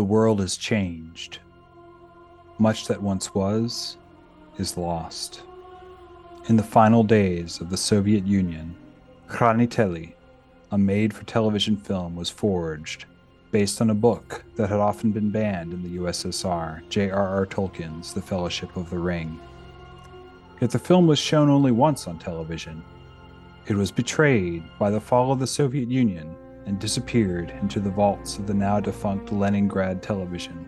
The world has changed. Much that once was is lost. In the final days of the Soviet Union, Khraniteli, a made for television film, was forged based on a book that had often been banned in the USSR, J.R.R. Tolkien's The Fellowship of the Ring. Yet the film was shown only once on television. It was betrayed by the fall of the Soviet Union and disappeared into the vaults of the now defunct Leningrad television.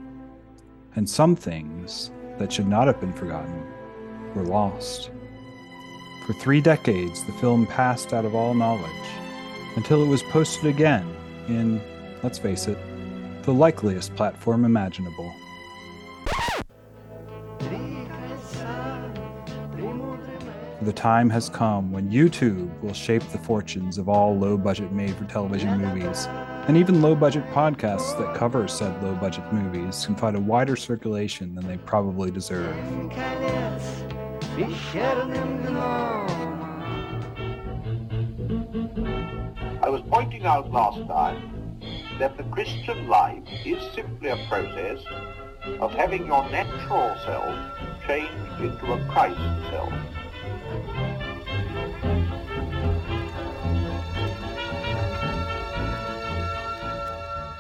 And some things that should not have been forgotten were lost. For three decades, the film passed out of all knowledge until it was posted again in let's face it, the likeliest platform imaginable. The time has come when YouTube will shape the fortunes of all low budget made for television movies, and even low budget podcasts that cover said low budget movies can find a wider circulation than they probably deserve. I was pointing out last time that the Christian life is simply a process of having your natural self changed into a Christ self.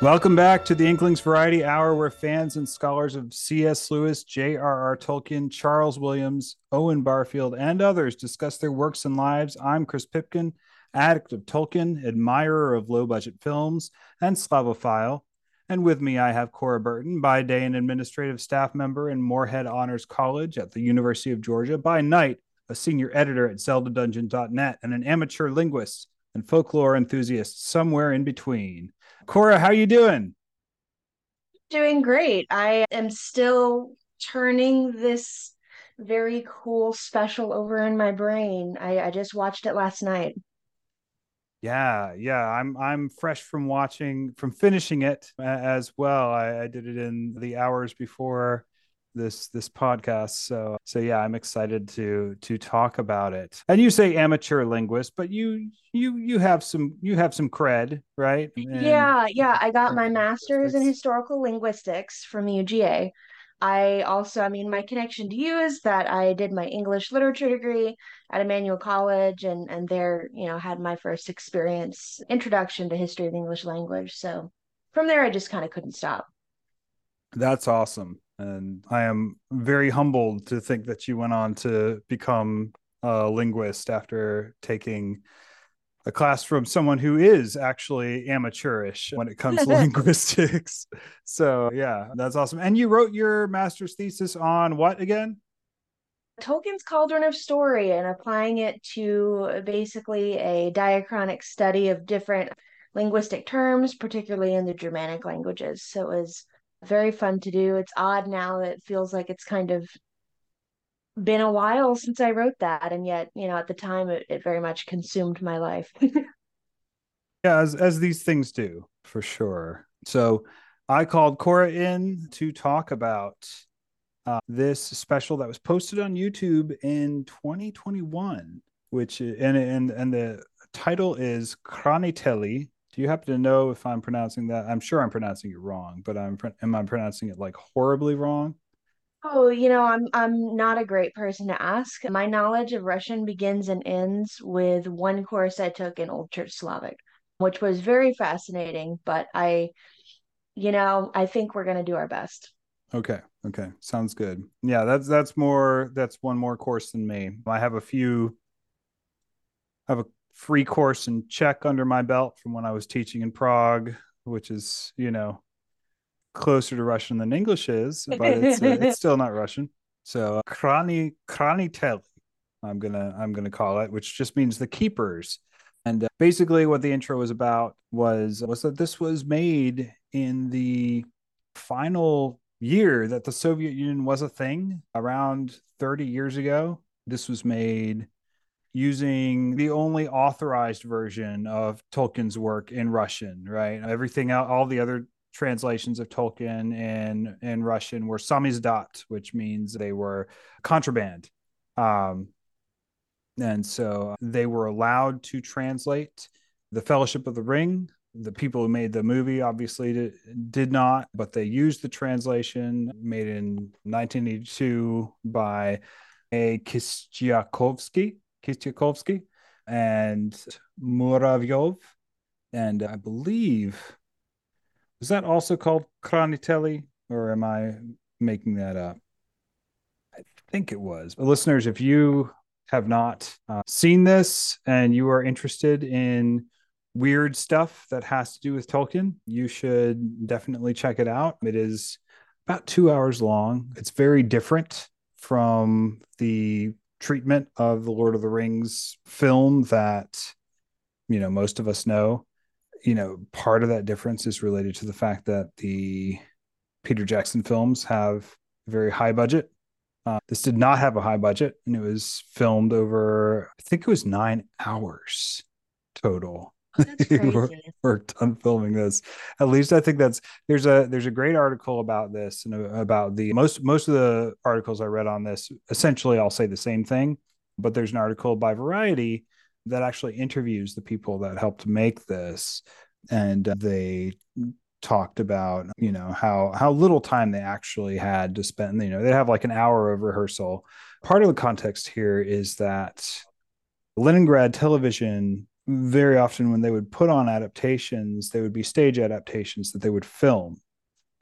Welcome back to the Inklings Variety Hour, where fans and scholars of C.S. Lewis, J.R.R. Tolkien, Charles Williams, Owen Barfield, and others discuss their works and lives. I'm Chris Pipkin addict of Tolkien, admirer of low budget films, and Slavophile. And with me, I have Kora Burton, by day an administrative staff member in Morehead Honors College at the University of Georgia, by night, a senior editor at ZeldaDungeon.net, and an amateur linguist and folklore enthusiast somewhere in between. Kora, how are you doing? Doing great. I am still turning this very cool special over in my brain. I, I just watched it last night. Yeah, yeah, I'm I'm fresh from watching from finishing it uh, as well. I, I did it in the hours before this this podcast so so yeah i'm excited to to talk about it and you say amateur linguist but you you you have some you have some cred right and yeah yeah i got my master's in historical linguistics from uga I also, I mean, my connection to you is that I did my English literature degree at Emmanuel College and and there, you know, had my first experience introduction to history of the English language. So from there I just kind of couldn't stop. That's awesome. And I am very humbled to think that you went on to become a linguist after taking a class from someone who is actually amateurish when it comes to linguistics. So, yeah, that's awesome. And you wrote your master's thesis on what again? Tolkien's Cauldron of Story and applying it to basically a diachronic study of different linguistic terms, particularly in the Germanic languages. So it was very fun to do. It's odd now that it feels like it's kind of been a while since I wrote that, and yet, you know, at the time, it, it very much consumed my life. yeah, as as these things do, for sure. So, I called Cora in to talk about uh, this special that was posted on YouTube in 2021, which and and and the title is Khraniteli. Do you happen to know if I'm pronouncing that? I'm sure I'm pronouncing it wrong, but I'm am I pronouncing it like horribly wrong? Oh, you know, I'm I'm not a great person to ask. My knowledge of Russian begins and ends with one course I took in Old Church Slavic, which was very fascinating, but I you know, I think we're going to do our best. Okay. Okay. Sounds good. Yeah, that's that's more that's one more course than me. I have a few I have a free course in Czech under my belt from when I was teaching in Prague, which is, you know, closer to Russian than English is, but it's, uh, it's still not Russian. So uh, krani I'm gonna I'm gonna call it, which just means the keepers. And uh, basically, what the intro was about was was that this was made in the final year that the Soviet Union was a thing, around 30 years ago. This was made using the only authorized version of Tolkien's work in Russian, right? Everything out, all the other translations of Tolkien in in Russian were samizdat, which means they were contraband. Um, and so they were allowed to translate the Fellowship of the Ring, the people who made the movie obviously did, did not, but they used the translation made in 1982 by a Kistiakovsky, Kistiakovsky and Muravyov. And I believe, was that also called Khraniteli, or am I making that up? I think it was. But listeners, if you have not uh, seen this and you are interested in weird stuff that has to do with Tolkien, you should definitely check it out. It is about two hours long. It's very different from the treatment of the Lord of the Rings film that, you know, most of us know. You know, part of that difference is related to the fact that the Peter Jackson films have a very high budget. Uh, this did not have a high budget, and it was filmed over, I think it was nine hours total. Worked on filming this. At least I think that's there's a there's a great article about this and uh, about the most most of the articles I read on this essentially I'll say the same thing, but there's an article by Variety that actually interviews the people that helped make this. And uh, they talked about you know how how little time they actually had to spend you know they have like an hour of rehearsal. Part of the context here is that leningrad television very often when they would put on adaptations, they would be stage adaptations that they would film.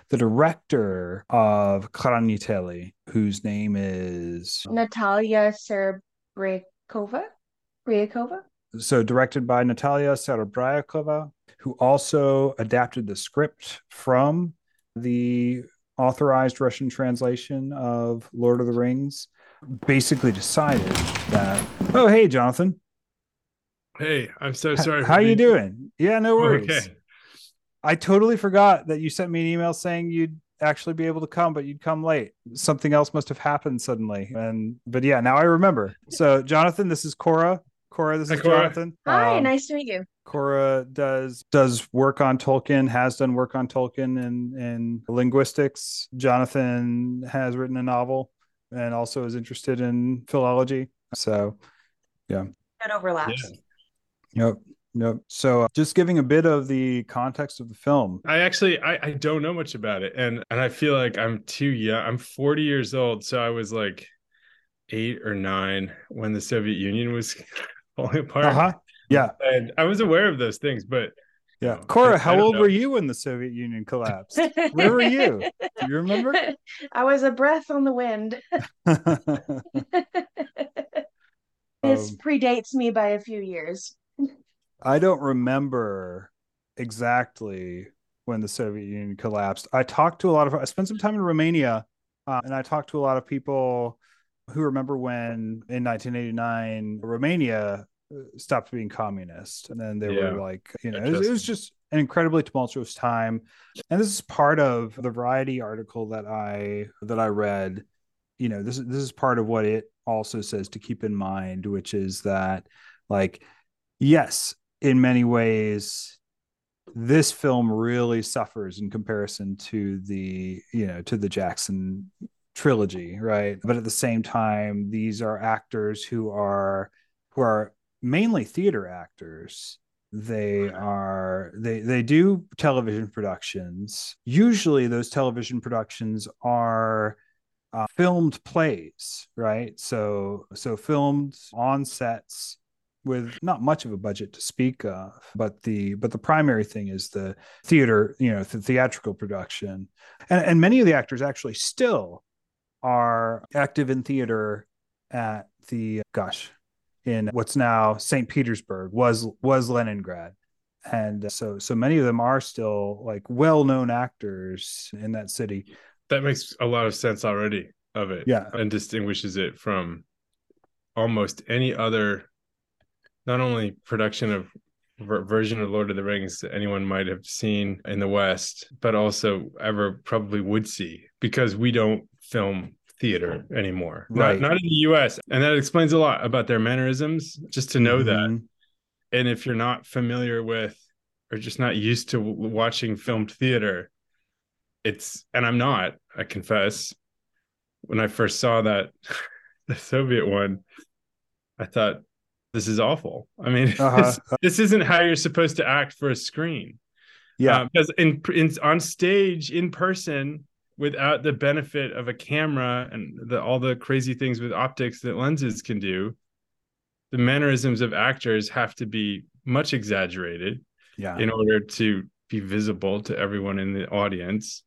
The director of Khraniteli, whose name is Natalia Serebryakova. Ryakova? So directed by Natalia Serebryakova, who also adapted the script from the authorized Russian translation of Lord of the Rings, basically decided that, oh, hey, Jonathan, Hey, I'm so sorry. How are you doing? Yeah, no worries. Okay. I totally forgot that you sent me an email saying you'd actually be able to come, but you'd come late. Something else must have happened suddenly. And but yeah, now I remember. So Jonathan, this is Kora. Kora, this Hi, is Kora. Jonathan. Hi, Um, nice to meet you. Kora does does work on Tolkien, has done work on Tolkien and in linguistics. Jonathan has written a novel and also is interested in philology. So Good overlaps. Yeah. Yep. Yep. So uh, just giving a bit of the context of the film. I actually I, I don't know much about it. And and I feel like I'm too young. I'm 40 years old. So I was like eight or nine when the Soviet Union was falling apart. Uh-huh. Yeah. And I was aware of those things, but Yeah. No, Kora, I- I how don't old know. were you when the Soviet Union collapsed? Where were you? Do you remember? I was a breath on the wind. this Um, predates me by a few years. I don't remember exactly when the Soviet Union collapsed. I talked to a lot of I spent some time in Romania uh, and I talked to a lot of people who remember when in 1989 Romania uh, stopped being communist and then they Yeah. were like you know it was, it was just an incredibly tumultuous time and this is part of the variety article that I that I read you know this this is part of what it also says to keep in mind which is that like yes in many ways this film really suffers in comparison to the you know to the Jackson trilogy right? But at the same time these are actors who are who are mainly theater actors. They are they they do television productions. Usually those television productions are uh, filmed plays right? So so filmed on sets with not much of a budget to speak of but the but the primary thing is the theater you know the theatrical production and, and many of the actors actually still are active in theater at the gosh in what's now st petersburg was was leningrad and so so many of them are still like well-known actors in that city that makes a lot of sense already of it. Yeah. And distinguishes it from almost any other not only production of version of Lord of the Rings that anyone might have seen in the West, but also ever probably would see because we don't film theater anymore. Right. Not, not in the US. And that explains a lot about their mannerisms, just to know that. Mhm. And if you're not familiar with or just not used to watching filmed theater, it's, and I'm not, I confess, when I first saw that, the Soviet one, I thought, this is awful. I mean, Uh-huh. this, this isn't how you're supposed to act for a screen. Yeah. Uh, because in, in on stage in person without the benefit of a camera and the, all the crazy things with optics that lenses can do, the mannerisms of actors have to be much exaggerated yeah. in order to be visible to everyone in the audience.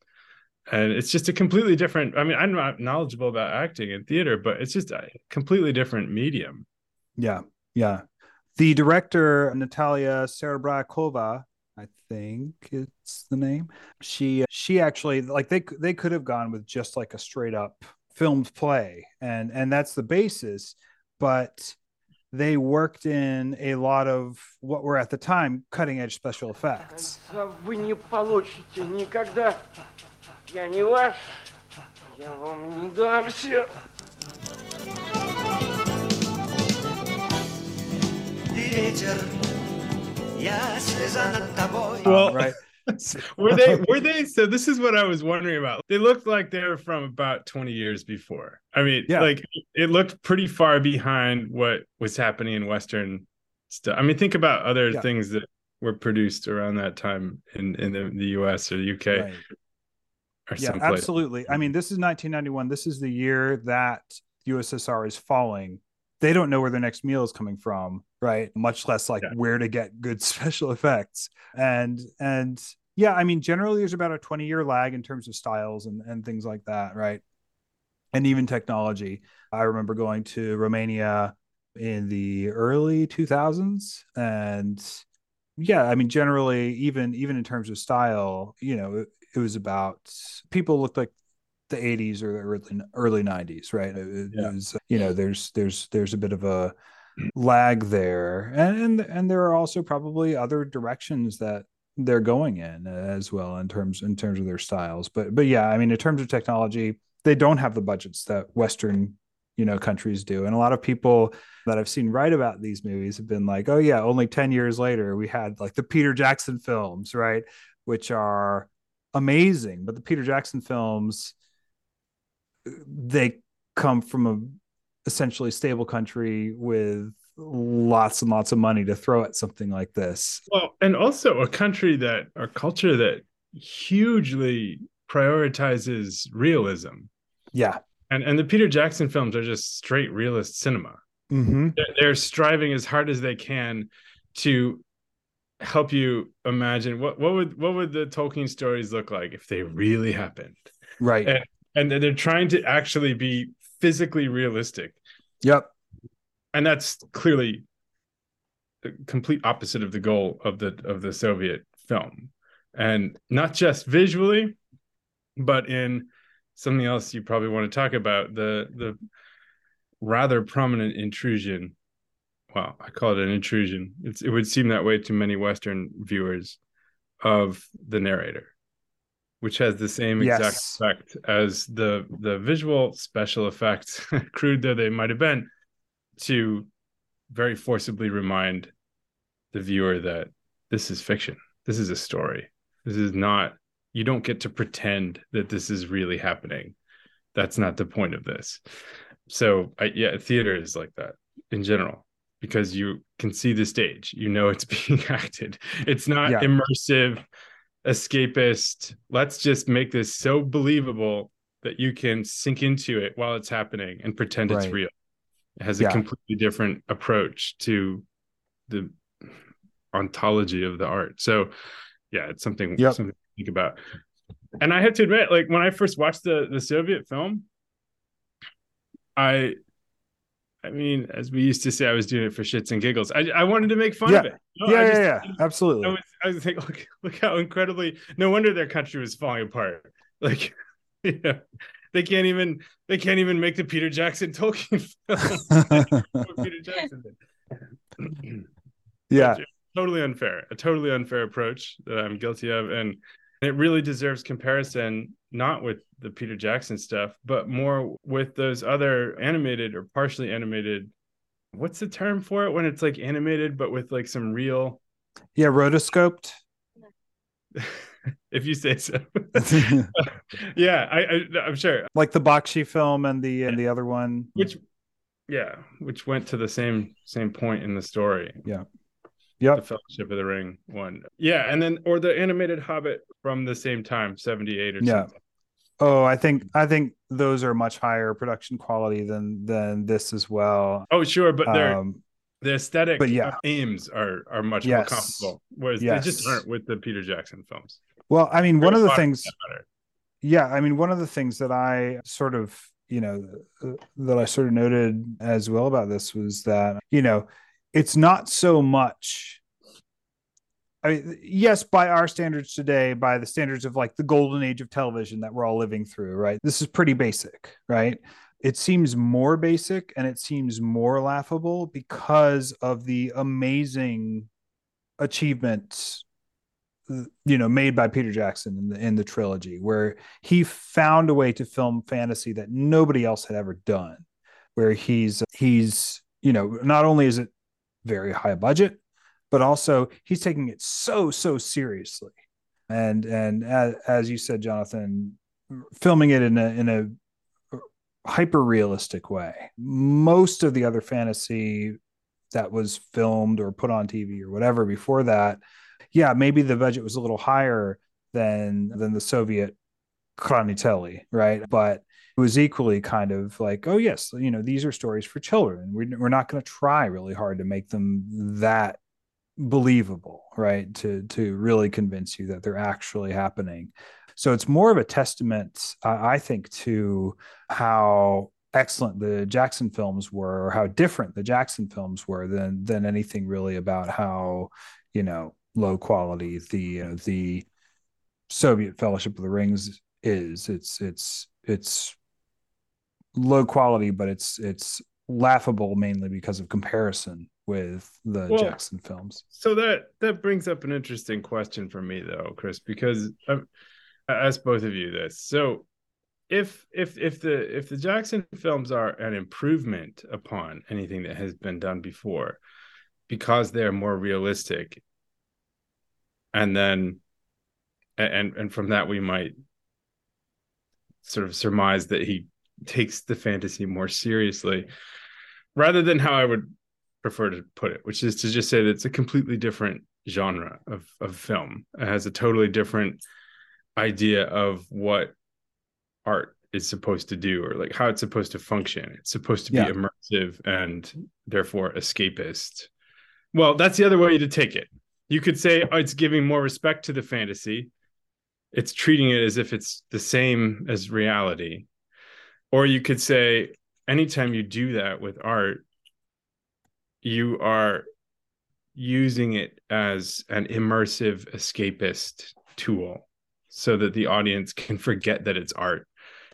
And it's just a completely different. I mean, I'm not knowledgeable about acting in theater, but it's just a completely different medium. Yeah. Yeah. The director, Natalia Serebryakova, I think it's the name. She she actually like they they could have gone with just like a straight up filmed play and and that's the basis, but they worked in a lot of what were at the time cutting edge special effects. Я вам не. Ветер, я слеза над тобой. Well, right. were they were they so this is what i was wondering about they looked like they were from about 20 years before i mean Yeah. like it looked pretty far behind what was happening in western stuff i mean think about other Yeah. things that were produced around that time in in the, the us or the uk right. or Yeah, someplace absolutely. I mean, this is 1991. This is the year that the USSR is falling. they don't know where their next meal is coming from, right? Much less like Yeah. where to get good special effects. And and yeah, I mean, generally there's about a 20 year lag in terms of styles and and things like that, right? And even technology. I remember going to Romania in the early 2000s and yeah, I mean, generally, even even in terms of style, you know, it, it was about people looked like the 80s or the early early 90s, right? It, it was, you know, there's there's there's a bit of a lag there, and and and there are also probably other directions that they're going in as well in terms in terms of their styles. But but yeah, I mean, in terms of technology, they don't have the budgets that Western you know countries do, and a lot of people that I've seen write about these movies have been like, oh yeah, only 10 years later we had like the Peter Jackson films, right? Which are amazing, but the Peter Jackson films they come from a essentially stable country with lots and lots of money to throw at something like this. well and also a country that a culture that hugely prioritizes realism Yeah. and and the peter jackson films are just straight realist cinema Mm-hmm. they're, they're striving as hard as they can to help you imagine what what would what would the Tolkien stories look like if they really happened, Right. And- and they're trying to actually be physically realistic, yep. and that's clearly the complete opposite of the goal of the of the Soviet film, and not just visually, but in something else you probably want to talk about the the rather prominent intrusion. Well i call it an intrusion. It's, it would seem that way to many western viewers of the narrator which has the same exact Yes. effect as the the visual special effects crude though they might have been to very forcibly remind the viewer that this is fiction. This is a story. This is not you don't get to pretend that this is really happening. That's not the point of this. So I, yeah theater is like that in general because you can see the stage. You know it's being acted. It's not Yeah. immersive escapist let's just make this so believable that you can sink into it while it's happening and pretend it's real it has a Yeah. completely different approach to the ontology of the art so yeah it's something, Yep. something to think about and i have to admit like when i first watched the the soviet film I I mean, as we used to say, I was doing it for shits and giggles. I I wanted to make fun of it. Know, yeah, I yeah, yeah, I absolutely. was I was like, look, look how incredibly no wonder their country was falling apart. Like, yeah, they can't even they can't even make the Peter Jackson Tolkien film. Peter Jackson did. yeah, totally unfair. A totally unfair approach that I'm guilty of, and it really deserves comparison not with the Peter Jackson stuff, but more with those other animated or partially animated. What's the term for it when it's like animated but with like some real? yeah, rotoscoped. if you say so. yeah, I, I I'm sure. like the Bakshi film and the and the other one. Which, yeah, which went to the same same point in the story. Yeah, Yep. the Fellowship of the Ring one. Yeah, and then or the animated Hobbit from the same time, 78 or Yeah. something. Oh, I think I think those are much higher production quality than than this as well. Oh, sure, but they're Um, the aesthetic but yeah. aims are are much Yes. more comparable. Whereas they just aren't with the Peter Jackson films. well, I mean, one of the things, yeah, I mean, one of the things that I sort of, you know, uh, that I sort of noted as well about this was that, you know, it's not so much. I mean, yes, by our standards today, by the standards of like the golden age of television that we're all living through, right? This is pretty basic, right? It seems more basic and it seems more laughable because of the amazing achievements you know made by Peter Jackson in the in the trilogy where he found a way to film fantasy that nobody else had ever done where he's he's you know not only is it very high budget but also he's taking it so so seriously and and as, as you said Jonathan filming it in a in a hyper realistic way most of the other fantasy that was filmed or put on TV or whatever before that yeah, maybe the budget was a little higher than than the Soviet Khraniteli, right? But was equally kind of like, oh yes, you know, these are stories for children. We're, we're not going to try really hard to make them that believable, right? To to really convince you that they're actually happening. So it's more of a testament, uh, I think, to how excellent the Jackson films were, or how different the Jackson films were than than anything really about how you know low quality the uh, the Soviet Fellowship of the Rings is. It's it's it's low quality, but it's it's laughable mainly because of comparison with the Well, Jackson films. So that that brings up an interesting question for me though, Chris, because um, I asked both of you this. So if if if the if the Jackson films are an improvement upon anything that has been done before because they're more realistic and then and and from that we might sort of surmise that he takes the fantasy more seriously rather than how I would prefer to put it, which is to just say that it's a completely different genre of, of film. It has a totally different idea of what art is supposed to do or like how it's supposed to function. It's supposed to be Yeah. immersive and therefore escapist. Well, that's the other way to take it. You could say oh, it's giving more respect to the fantasy. It's treating it as if it's the same as reality. Or you could say anytime you do that with art, you are using it as an immersive escapist tool so that the audience can forget that it's art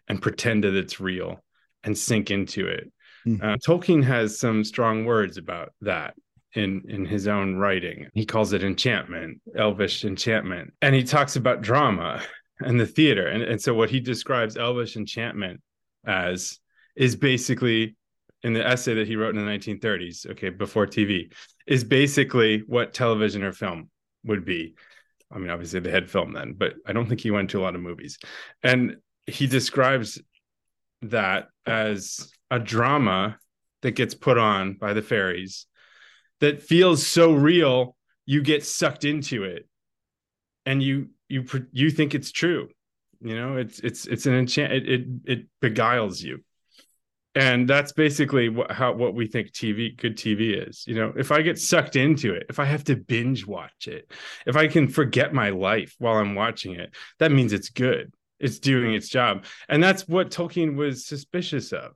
and pretend that it's real and sink into it. Mhm. Uh, Tolkien has some strong words about that in in his own writing. He calls it enchantment, elvish enchantment, and he talks about drama and the theater. And, and so what he describes elvish enchantment as is basically in the essay that he wrote in the 1930s, okay, before TV, is basically what television or film would be. I mean, obviously they had film then, but I don't think he went to a lot of movies. And he describes that as a drama that gets put on by the fairies that feels so real, you get sucked into it, and you you you think it's true. You know, it's it's it's an enchant. It it, it beguiles you and that's basically what how what we think TV good TV is. You know, if I get sucked into it, if I have to binge watch it, if I can forget my life while I'm watching it, that means it's good. It's doing its job, and that's what Tolkien was suspicious of.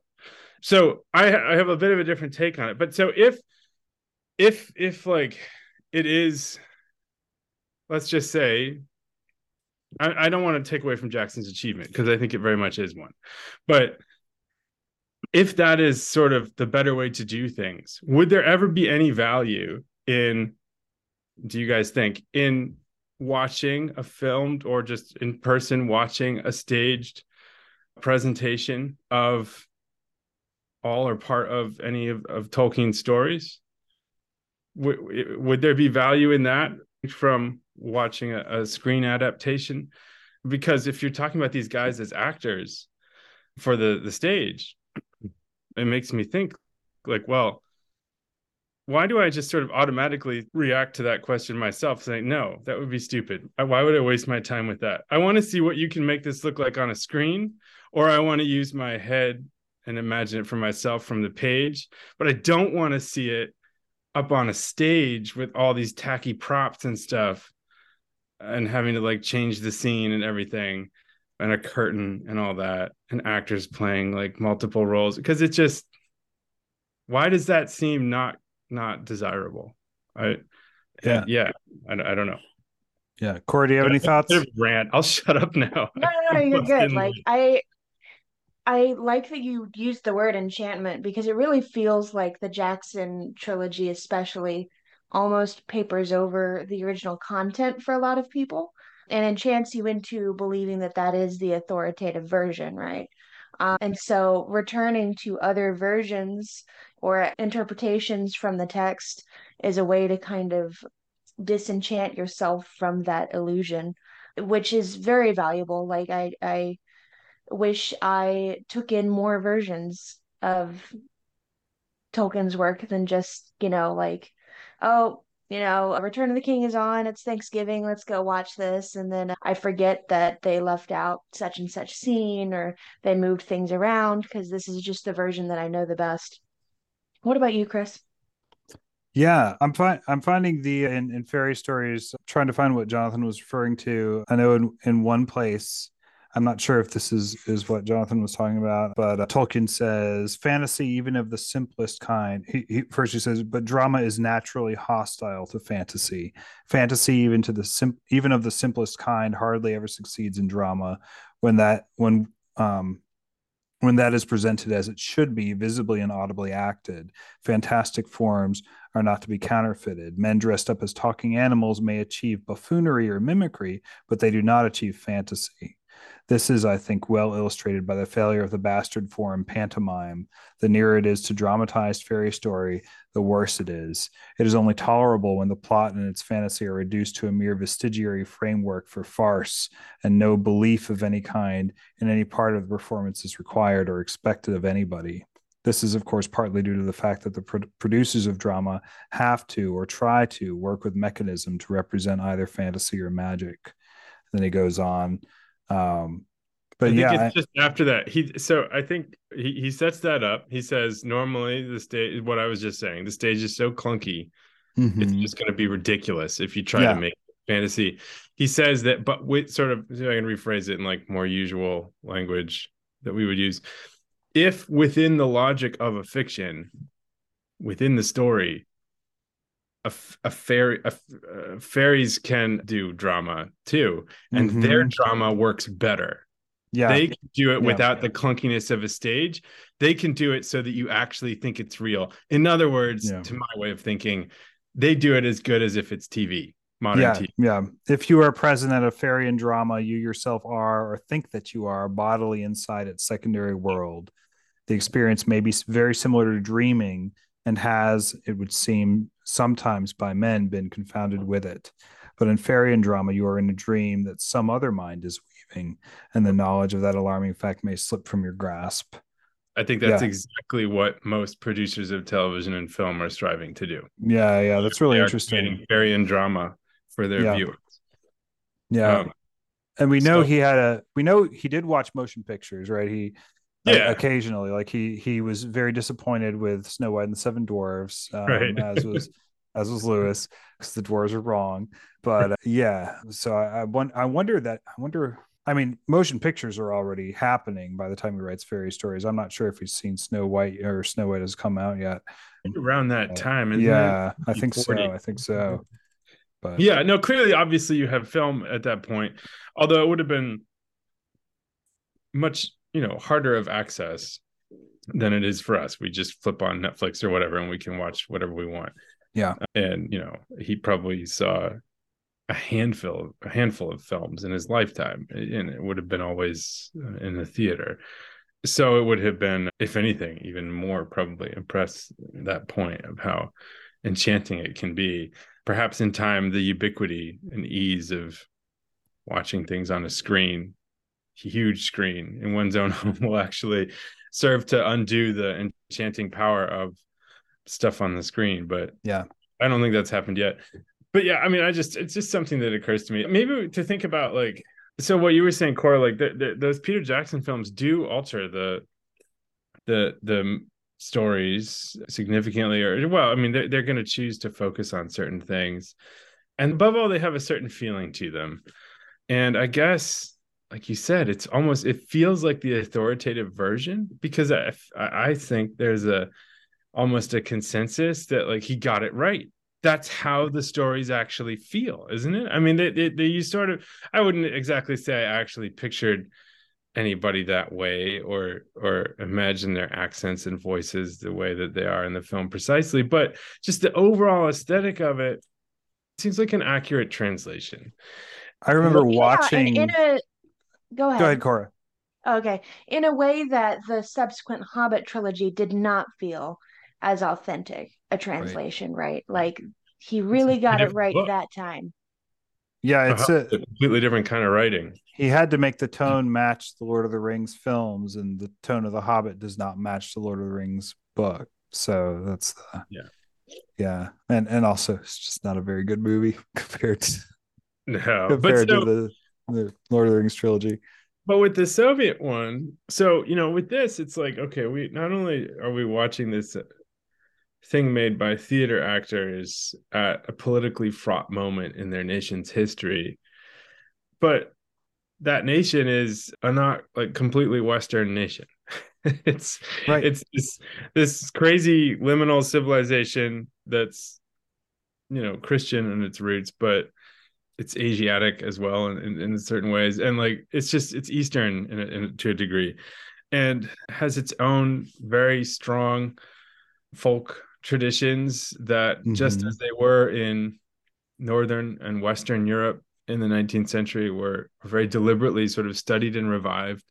So I, I have a bit of a different take on it. But so if if if like it is, let's just say. I, I don't want to take away from Jackson's achievement because I think it very much is one. But if that is sort of the better way to do things, would there ever be any value in, do you guys think, in watching a filmed or just in person watching a staged presentation of all or part of any of, of Tolkien's stories? Would, would there be value in that from watching a, a screen adaptation? Because if you're talking about these guys as actors for the the stage, it makes me think like well why do I just sort of automatically react to that question myself, saying, no, that would be stupid. Uh, why would I waste my time with that? I want to see what you can make this look like on a screen, or I want to use my head and imagine it for myself from the page, but I don't want to see it up on a stage with all these tacky props and stuff and having to like change the scene and everything and a curtain and all that and actors playing like multiple roles because it just why does that seem not not desirable i Yeah. yeah i, I don't know Yeah. Corey, do you have any thoughts? rant i'll shut up now No, no, no, you're good. Like. I I like that you used the word enchantment because it really feels like the Jackson trilogy especially almost papers over the original content for a lot of people and enchants you into believing that that is the authoritative version, right? Um, and so returning to other versions or interpretations from the text is a way to kind of disenchant yourself from that illusion, which is very valuable. Like I, I wish I took in more versions of Tolkien's work than just, you know, like, oh, you know, Return of the King is on, it's Thanksgiving, let's go watch this. And then I forget that they left out such and such scene or they moved things around because this is just the version that I know the best. What about you, Chris? Yeah, I'm fine. I'm finding the in, in fairy stories, trying to find what Jonathan was referring to. I know in, in one place, I'm not sure if this is is what Jonathan was talking about, but uh, Tolkien says fantasy, even of the simplest kind. He, he first he says, but drama is naturally hostile to fantasy. Fantasy, even to the sim, even of the simplest kind, hardly ever succeeds in drama when that when um when that is presented as it should be, visibly and audibly acted. Fantastic forms are not to be counterfeited. Men dressed up as talking animals may achieve buffoonery or mimicry, but they do not achieve fantasy. This is, I think, well illustrated by the failure of the bastard form pantomime. The nearer it is to dramatized fairy story, the worse it is. It is only tolerable when the plot and its fantasy are reduced to a mere vestigiary framework for farce, and no belief of any kind in any part of the performance is required or expected of anybody. This is, of course, partly due to the fact that the pro- producers of drama have to or try to work with mechanism to represent either fantasy or magic. Then he goes on. Um, but I think yeah, it's just after that. He so I think he, he sets that up. He says normally the stage what I was just saying, the stage is so clunky, mhm. it's just gonna be ridiculous if you try Yeah. to make fantasy. He says that, but with sort of if I can rephrase it in like more usual language that we would use. If within the logic of a fiction, within the story, a, a fairy a, uh, fairies can do drama too, and their Mhm. drama works better yeah, they can do it Yeah. without the clunkiness of a stage they can do it so that you actually think it's real in other words Yeah. to my way of thinking they do it as good as if it's tv modern yeah, tv yeah. If you are present at a Faërian drama, you yourself are or think that you are bodily inside its secondary world. The experience may be very similar to dreaming and has, it would seem, sometimes by men been confounded with it. But in Faërian drama, you are in a dream that some other mind is weaving, and the knowledge of that alarming fact may slip from your grasp. i think that's Yeah. exactly what most producers of television and film are striving to do Yeah, yeah, that's really They interesting. Faërian drama for their Yeah. viewers Yeah. Um, and we know so- he had a we know he did watch motion pictures right he uh, Yeah. occasionally. Like he he was very disappointed with snow white and the seven dwarves um, Right. as was as was lewis because the dwarves were wrong. But uh, yeah. So I, I won- i wonder that i wonder i mean motion pictures are already happening by the time he writes fairy stories. I'm not sure if he's seen snow white or snow white has come out yet. Around that time isn't it? yeah i think so i think so. but yeah no clearly obviously you have film at that point. Although it would have been much you know harder of access than it is for us. We just flip on netflix or whatever and we can watch whatever we want. Yeah. and you know he probably saw a handful a handful of films in his lifetime and it would have been always uh, in the theater. So it would have been if anything even more probably impressed that point of how enchanting it can be perhaps in time the ubiquity and ease of watching things on a screen huge screen in one's own home will actually serve to undo the enchanting power of stuff on the screen, but Yeah. I don't think that's happened yet. But yeah, I mean, I just it's just something that occurs to me. Maybe to think about like so what you were saying, Kora, like the, the, those Peter Jackson films do alter the the the stories significantly, or well, I mean, they're they're going to choose to focus on certain things, and above all, they have a certain feeling to them. And I guess, like you said, it's almost it feels like the authoritative version because I I think there's a almost a consensus that like he got it right that's how the stories actually feel isn't it i mean they, they, they you sort of i wouldn't exactly say i actually pictured anybody that way or or imagine their accents and voices the way that they are in the film precisely but just the overall aesthetic of it seems like an accurate translation I remember Yeah, and watching. in a go ahead. Go ahead, Kora. Okay. In a way that the subsequent Hobbit trilogy did not feel as authentic a translation, right? Like he really got it right book. that time. Yeah, it's Uh-huh. a a completely different kind of writing he had to make the tone match the Lord of the Rings films, and the tone of the Hobbit does not match the Lord of the Rings book. So that's the Yeah. yeah, and and also it's just not a very good movie compared to no but compared so, to the the Lord of the Rings trilogy. But with the Soviet one, so you know, with this, it's like okay, we not only are we watching this thing made by theater actors at a politically fraught moment in their nation's history, but that nation is a not like completely Western nation. it's Right. it's this this crazy liminal civilization that's you know Christian in its roots, but it's Asiatic as well in, in, in certain ways, and like it's just it's Eastern in, a, in to a degree, and has its own very strong folk traditions that just Mhm. as they were in northern and western Europe in the 19th century were very deliberately sort of studied and revived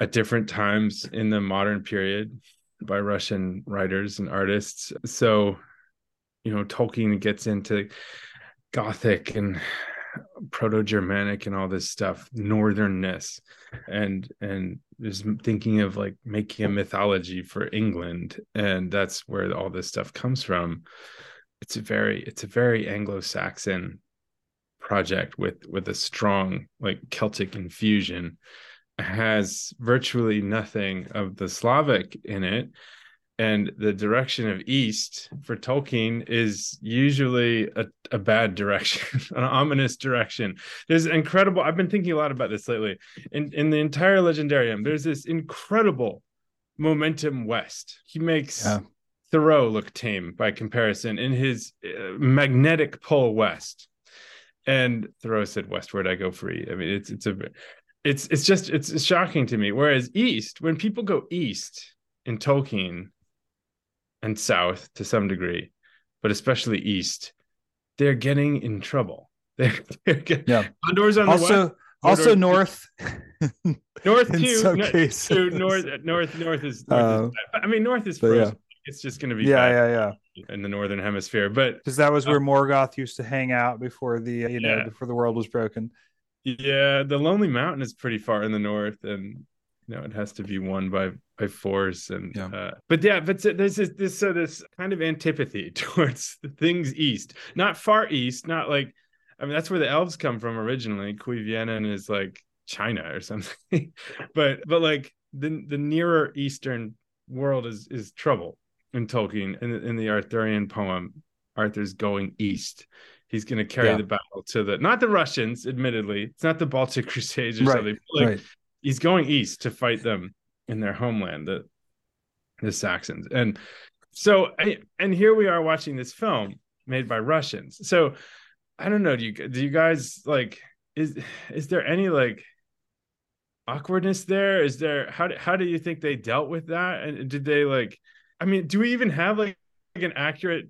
at different times in the modern period by Russian writers and artists. So, you know, Tolkien gets into Gothic and proto-germanic and all this stuff northernness and and is thinking of like making a mythology for england and that's where all this stuff comes from. It's a very it's a very anglo-saxon project with with a strong like celtic infusion. Has virtually nothing of the slavic in it and the direction of east for tolkien is usually a, a bad direction an ominous direction. There's incredible i've been thinking a lot about this lately. In in the entire legendarium there's this incredible momentum west. He makes Yeah. thoreau look tame by comparison in his uh, magnetic pull west. And thoreau said westward i go free. I mean it's it's a it's it's just it's, it's shocking to me. Whereas east when people go east in tolkien and south to some degree, but especially east, they're getting in trouble. They're, they're getting, Yeah. Condors on the Also, west, also north. north too. some no- cases. too, north, north, north is. North Uh, is. I mean, north is but yeah. frozen. It's just going to be yeah, yeah, yeah. in the northern hemisphere. But Because that was where Morgoth used to hang out before the you know Yeah. before the world was broken. yeah, the Lonely Mountain is pretty far in the north, and you know it has to be won by by force. And Yeah. uh, but yeah, but so there's this this so this kind of antipathy towards the things east, not far east, not like I mean that's where the elves come from originally. Cuivienen is like China or something, but but like the the nearer eastern world is is trouble in Tolkien in, in the Arthurian poem. Arthur's going east. He's going to carry Yeah. the battle to the not the Russians, admittedly. It's not the Baltic Crusades or Right, something. but, Like right. He's going east to fight them in their homeland, the the Saxons. And so and here we are watching this film made by Russians. So I don't know, do you do you guys like is is there any like awkwardness there? Is there how do, how do you think they dealt with that? And did they like I mean, do we even have like, like an accurate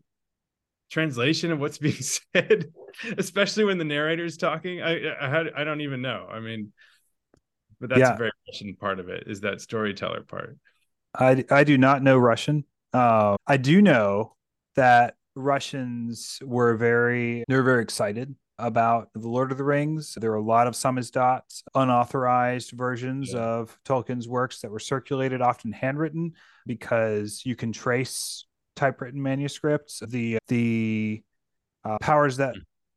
translation of what's being said, especially when the narrator's talking? I I, I don't even know. I mean, but that's Yeah. a very Russian part of it is that storyteller part. I I do not know Russian. Uh, I do know that Russians were very they were very excited about the Lord of the Rings. There were a lot of samizdat, unauthorized versions Yeah. of Tolkien's works that were circulated, often handwritten, because you can trace typewritten manuscripts. The the uh, powers that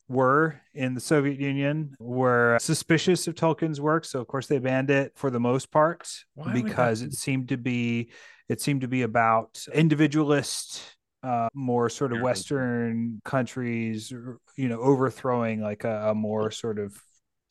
were in the Soviet Union were suspicious of Tolkien's work, so of course they banned it for the most part Why because it seemed to be it seemed to be about individualist uh, more sort of Western countries, you know, overthrowing like a, a more sort of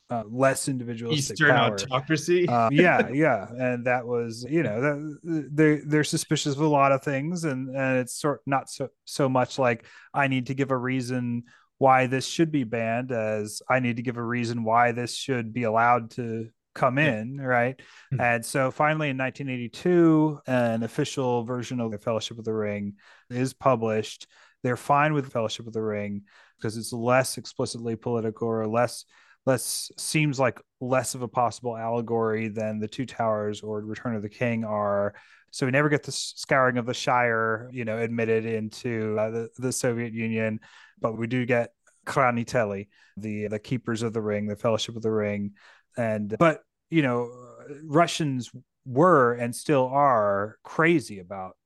uh, less individualistic Eastern power. autocracy. Uh, yeah, yeah, and that was you know that they they're suspicious of a lot of things, and and it's sort not so so much like I need to give a reason why this should be banned as I need to give a reason why this should be allowed to come in, right? Hmm. And so finally in 1982, an official version of the Fellowship of the Ring is published. They're fine with Fellowship of the Ring because it's less explicitly political or less less seems like less of a possible allegory than the Two Towers or Return of the King are. So we never get the scouring of the Shire, you know, admitted into uh, the, the Soviet Union, but we do get Khraniteli, the the Keepers of the Ring, the Fellowship of the Ring, and but you know, Russians were and still are crazy about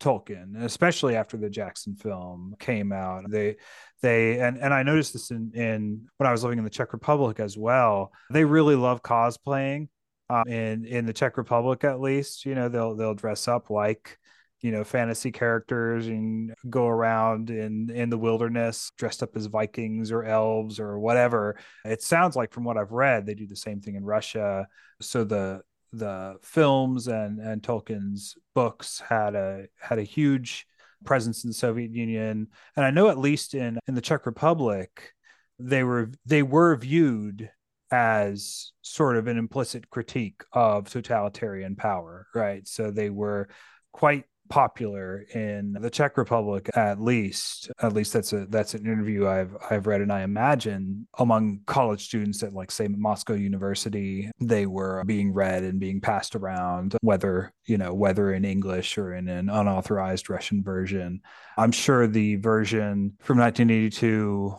Tolkien, especially after the Jackson film came out. They they and and I noticed this in in when I was living in the Czech Republic as well. They really love cosplaying. Um, in in the Czech Republic, at least, you know, they'll they'll dress up like you know fantasy characters and go around in in the wilderness dressed up as Vikings or elves or whatever. It sounds like from what I've read, they do the same thing in Russia. So the the films and and Tolkien's books had a had a huge presence in the Soviet Union, and I know at least in in the Czech Republic, they were they were viewed as sort of an implicit critique of totalitarian power, right? So they were quite popular in the Czech Republic at least at least that's a that's an interview I've I've read and I imagine among college students at like say Moscow University they were being read and being passed around whether you know whether in English or in an unauthorized Russian version I'm sure the version from 1982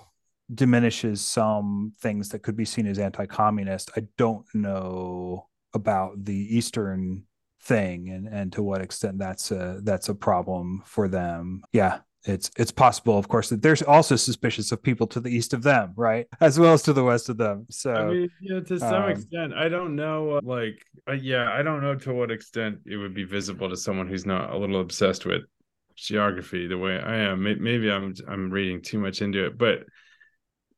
diminishes some things that could be seen as anti-communist I don't know about the eastern thing and and to what extent that's a that's a problem for them yeah it's it's possible of course that they're also suspicious of people to the east of them right as well as to the west of them so I mean, yeah, to some um, extent, I don't know. uh, Like, uh, yeah, I don't know to what extent it would be visible to someone who's not a little obsessed with geography the way I am. Maybe I'm I'm reading too much into it, but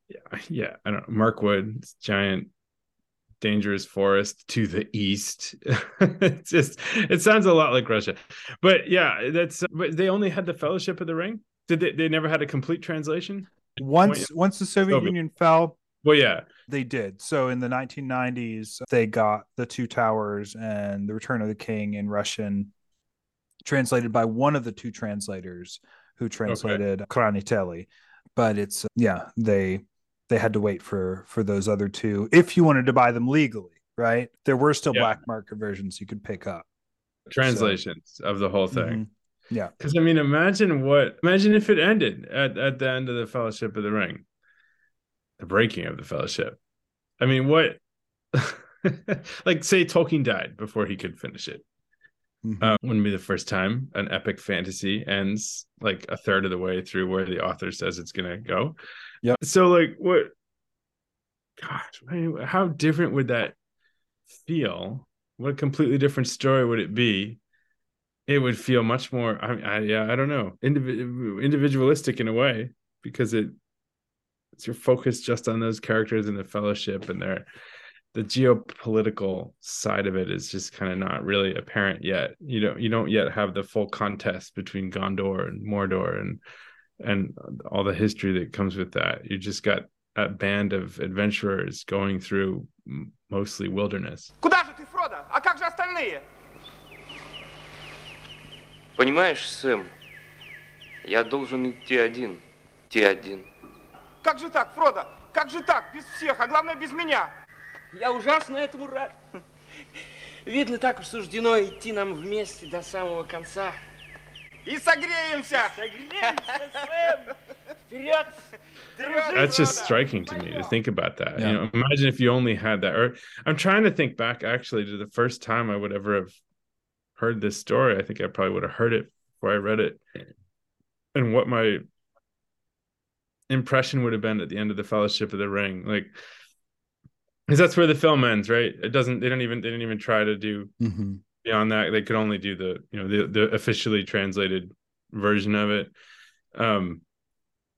yeah, yeah, I don't. Mirkwood, it's giant, dangerous forest to the east. it's just, it sounds a lot like Russia, but yeah, that's. But they only had the Fellowship of the Ring. Did they? They never had a complete translation. once once the soviet Soviet. union fell Well, yeah, They did. So in the 1990s, they got The Two Towers and The Return of the King in Russian, translated by one of the two translators who translated Khraniteli. But it's yeah, they they had to wait for for those other two if you wanted to buy them legally, right? There were still Yeah. black market versions you could pick up. translations of the whole thing. Mhm. Yeah. Because I mean, imagine what imagine if it ended at, at the end of the Fellowship of the Ring, the breaking of the Fellowship. I mean, what like say Tolkien died before he could finish it. Mhm. Uh, wouldn't be the first time an epic fantasy ends like a third of the way through where the author says it's gonna go. Yeah. So like what gosh, how different would that feel? What a completely different story would it be? It would feel much more I, I yeah, I don't know, indiv- individualistic in a way because it it's your focus just on those characters and the fellowship and their the geopolitical side of it is just kind of not really apparent yet. You don't you don't yet have the full contest between Gondor and Mordor and and all the history that comes with that. You just got a band of adventurers going through m- mostly wilderness. Куда же ты, Фродо? А как же остальные? Понимаешь, Сэм, я должен идти один. Идти один. Как же так, Фродо? Как же так? Без всех, а главное без меня. Я ужасно этому рад. Видно, так уж суждено идти нам вместе до самого конца. И согреемся. Согреемся, Сэм! Вперед! That's just striking to me to think about that. Yeah. You know, imagine if you only had that. Or I'm trying to think back actually to the first time I would ever have heard this story. I think I probably would have heard it before I read it. and what my impression would have been at the end of the Fellowship of the Ring, like because that's where the film ends, right? It doesn't. They don't even. They didn't even try to do Mhm. beyond that. They could only do the you know the the officially translated version of it. Um,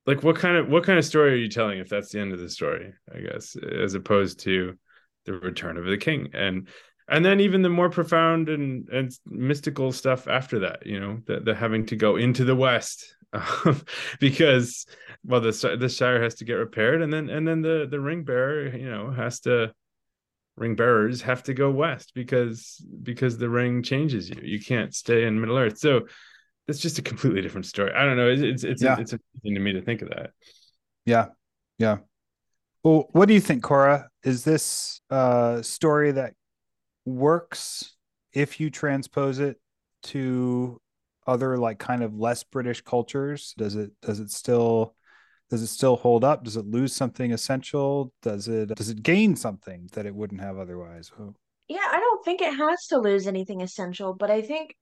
like what kind of what kind of story are you telling if that's the end of the story? I guess as opposed to the return of the king and and then even the more profound and and mystical stuff after that. You know, the, the having to go into the west. um, because well the the shire has to get repaired and then and then the the ring bearer you know has to ring bearers have to go west because because the ring changes you you can't stay in middle earth so it's just a completely different story i don't know it's it's it's, Yeah. it's amazing to me to think of that Yeah. Yeah. Well, what do you think, Kora? Is this a story that works if you transpose it to other like kind of less British cultures? Does it does it still does it still hold up? Does it lose something essential? Does it does it gain something that it wouldn't have otherwise? Yeah, I don't think it has to lose anything essential, but I think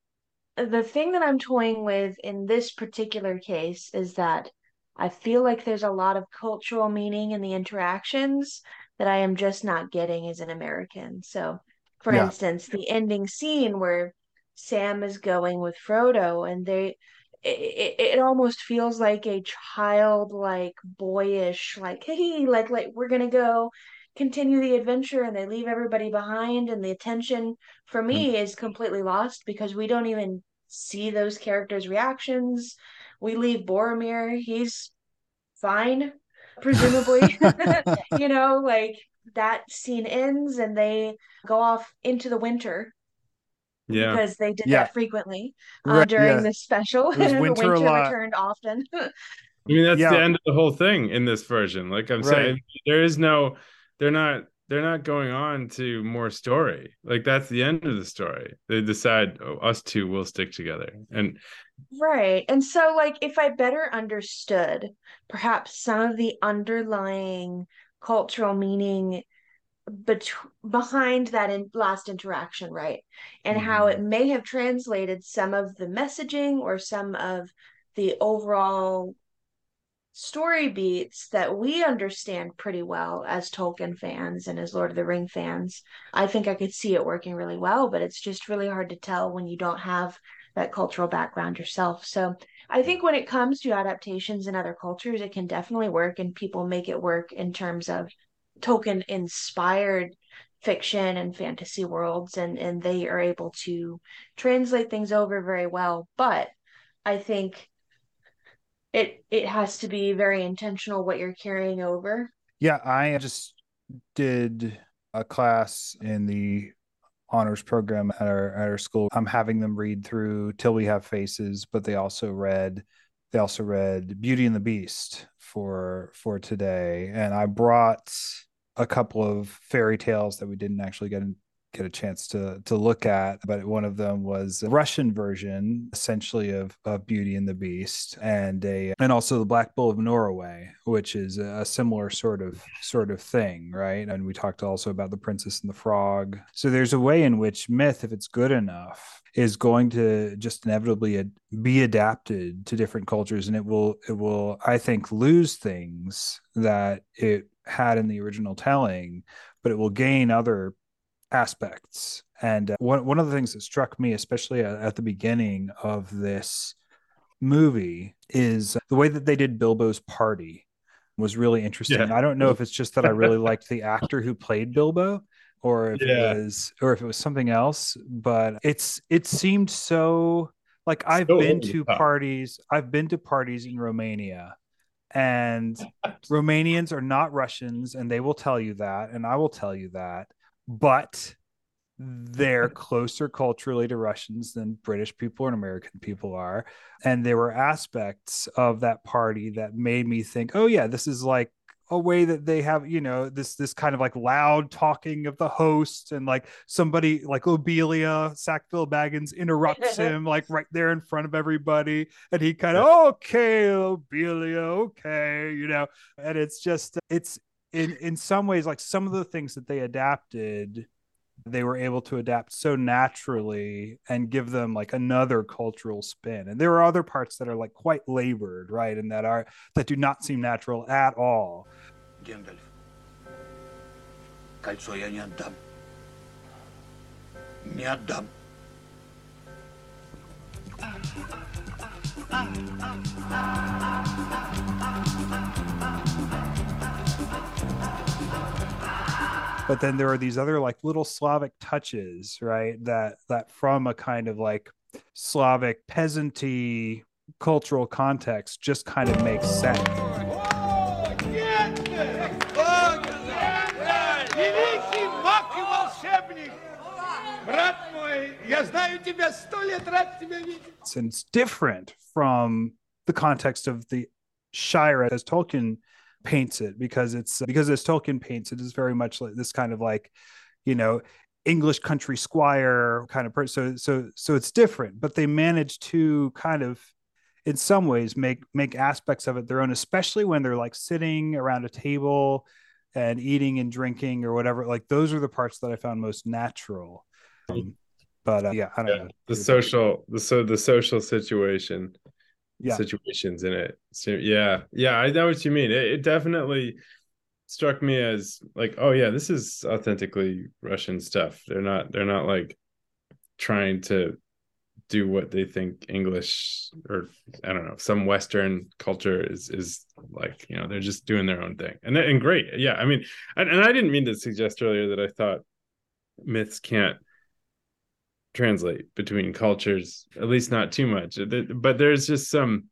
the thing that I'm toying with in this particular case is that I feel like there's a lot of cultural meaning in the interactions that I am just not getting as an American. So, for Yeah. instance, the ending scene where Sam is going with Frodo and they it, it, it almost feels like a childlike boyish like hey like like we're gonna go continue the adventure and they leave everybody behind and the attention for me mm-hmm. is completely lost because we don't even see those characters reactions we leave Boromir he's fine presumably you know like that scene ends and they go off into the winter yeah because they did Yeah. that frequently uh, Right, during yeah. this special It was winter a winter lot. returned often i mean that's Yeah. the end of the whole thing in this version like i'm Right. saying there is no they're not they're not going on to more story like that's the end of the story they decide oh, us two will stick together and Right. And so, like, if I better understood perhaps some of the underlying cultural meaning bet behind that in last interaction, right? And how it mm-hmm. may have translated some of the messaging or some of the overall story beats that we understand pretty well as Tolkien fans and as Lord of the Ring fans. I think I could see it working really well, but it's just really hard to tell when you don't have that cultural background yourself. So I think when it comes to adaptations in other cultures, it can definitely work, and people make it work in terms of Tolkien inspired fiction and fantasy worlds, and and they are able to translate things over very well. But I think it it has to be very intentional what you're carrying over. Yeah, I just did a class in the honors program at our at our school. I'm having them read through Till We Have Faces, but they also read they also read Beauty and the Beast for for today. And I brought a couple of fairy tales that we didn't actually get in, get a chance to to look at, but one of them was a Russian version, essentially of, of Beauty and the Beast, and a and also the Black Bull of Norway, which is a similar sort of sort of thing, right? And we talked also about the Princess and the Frog. So there's a way in which myth, if it's good enough, is going to just inevitably ad- be adapted to different cultures, and it will it will I think lose things that it had in the original telling, but it will gain other aspects. And uh, one one of the things that struck me, especially at, at the beginning of this movie, is the way that they did Bilbo's party was really interesting. Yeah. I don't know if it's just that I really liked the actor who played Bilbo, or if Yeah. it was, or if it was something else. But it's it seemed so like I've So been to parties. I've been to parties in Romania, and Romanians are not Russians, and they will tell you that, and I will tell you that. But they're closer culturally to Russians than British people and American people are. And there were aspects of that party that made me think, oh yeah, this is like a way that they have, you know, this this kind of like loud talking of the host and like somebody like Lobelia, Sackville Baggins interrupts him like right there in front of everybody. And he kind of, okay, Lobelia, okay, you know, and it's just it's in in some ways like some of the things that they adapted they were able to adapt so naturally and give them like another cultural spin. And there are other parts that are like quite labored, right? And that are that do not seem natural at all. but then there are these other like little Slavic touches, right? That that from a kind of like Slavic peasanty cultural context just kind of makes sense. Since different from the context of the Shire as Tolkien paints it because it's because as Tolkien paints it is very much like this kind of like you know English country squire kind of person. So so so it's different, but they manage to kind of in some ways make make aspects of it their own, especially when they're like sitting around a table and eating and drinking or whatever. Like those are the parts that I found most natural. Um, but uh, yeah, I don't Yeah, know. the social the so the social situation Yeah. situations in it. So yeah. Yeah i know what you mean. It, it definitely struck me as like oh yeah this is authentically russian stuff. They're not they're not like trying to do what they think english or i don't know some western culture is is like you know they're just doing their own thing. And and great. Yeah i mean and, and i didn't mean to suggest earlier that i thought myths can't translate between cultures at least not too much. But there's just some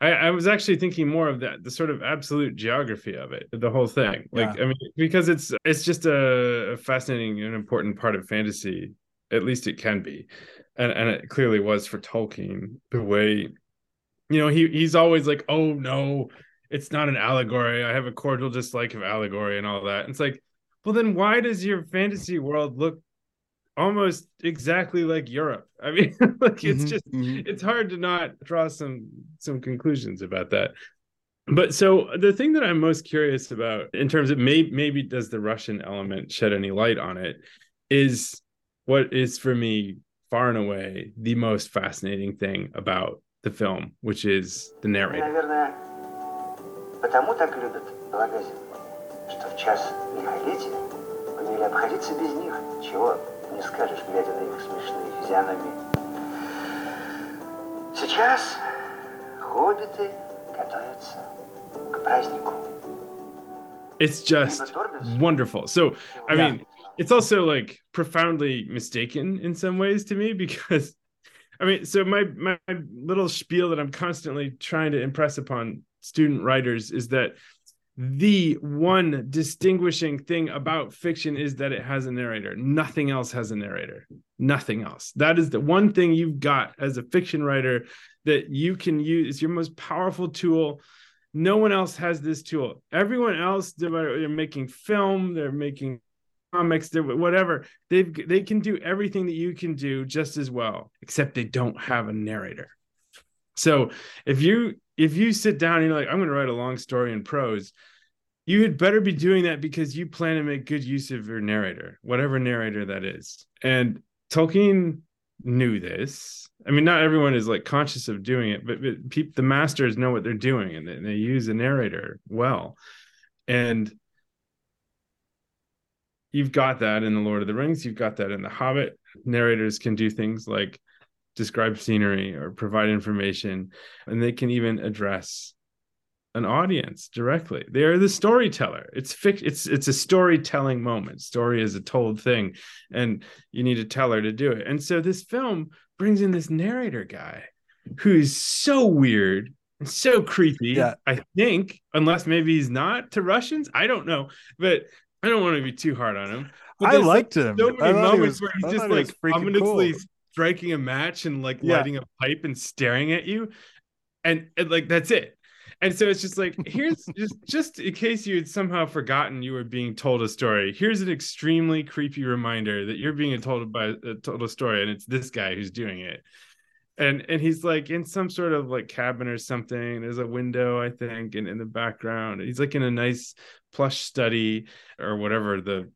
I, I was actually thinking more of that the sort of absolute geography of it the whole thing. Like Yeah. i mean because it's it's just a, a fascinating and important part of fantasy at least it can be. And and it clearly was for tolkien the way you know he he's always like oh no it's not an allegory. I have a cordial dislike of allegory and all that. And it's like well then why does your fantasy world look almost exactly like Europe. I mean, like it's Mhm, just mhm. it's hard to not draw some some conclusions about that. But so the thing that I'm most curious about in terms of maybe maybe does the Russian element shed any light on it is what is for me far and away the most fascinating thing about the film, which is the narrator. Наверное, потому так любят балагазин, что в час лихолетия умели обходиться без них, чего не скажешь, глядя на их смешные физиономии. Сейчас хоббиты готовятся к празднику. It's just wonderful. So, I Yeah. mean, it's also like profoundly mistaken in some ways to me because I mean, so my my little spiel that I'm constantly trying to impress upon student writers is that the one distinguishing thing about fiction is that it has a narrator. Nothing else has a narrator. Nothing else. That is the one thing you've got as a fiction writer that you can use. It's your most powerful tool. No one else has this tool. Everyone else, they're, making film, they're making comics, they're whatever. They've they can do everything that you can do just as well, except they don't have a narrator. So if you if you sit down and you're like, I'm going to write a long story in prose, you had better be doing that because you plan to make good use of your narrator, whatever narrator that is. And Tolkien knew this. I mean, not everyone is like conscious of doing it, but, but peop the masters know what they're doing and they, they use a narrator well. And you've got that in the Lord of the Rings, you've got that in the Hobbit. Narrators can do things like describe scenery or provide information, and they can even address an audience directly. They are the storyteller. It's fic- it's it's a storytelling moment. Story is a told thing, and you need a teller to do it. And so this film brings in this narrator guy who's so weird and so creepy. Yeah. I think, unless maybe he's not to Russians. I don't know, but I don't want to be too hard on him. But I liked him. so I many moments was- where he's just thought he was like ominously cool. Striking a match and like Yeah. lighting a pipe and staring at you, and, and like that's it. And so it's just like here's just just in case you had somehow forgotten you were being told a story. Here's an extremely creepy reminder that you're being told by uh, told a story, and it's this guy who's doing it. And and he's like in some sort of like cabin or something. There's a window, I think, and in the background, he's like in a nice plush study or whatever the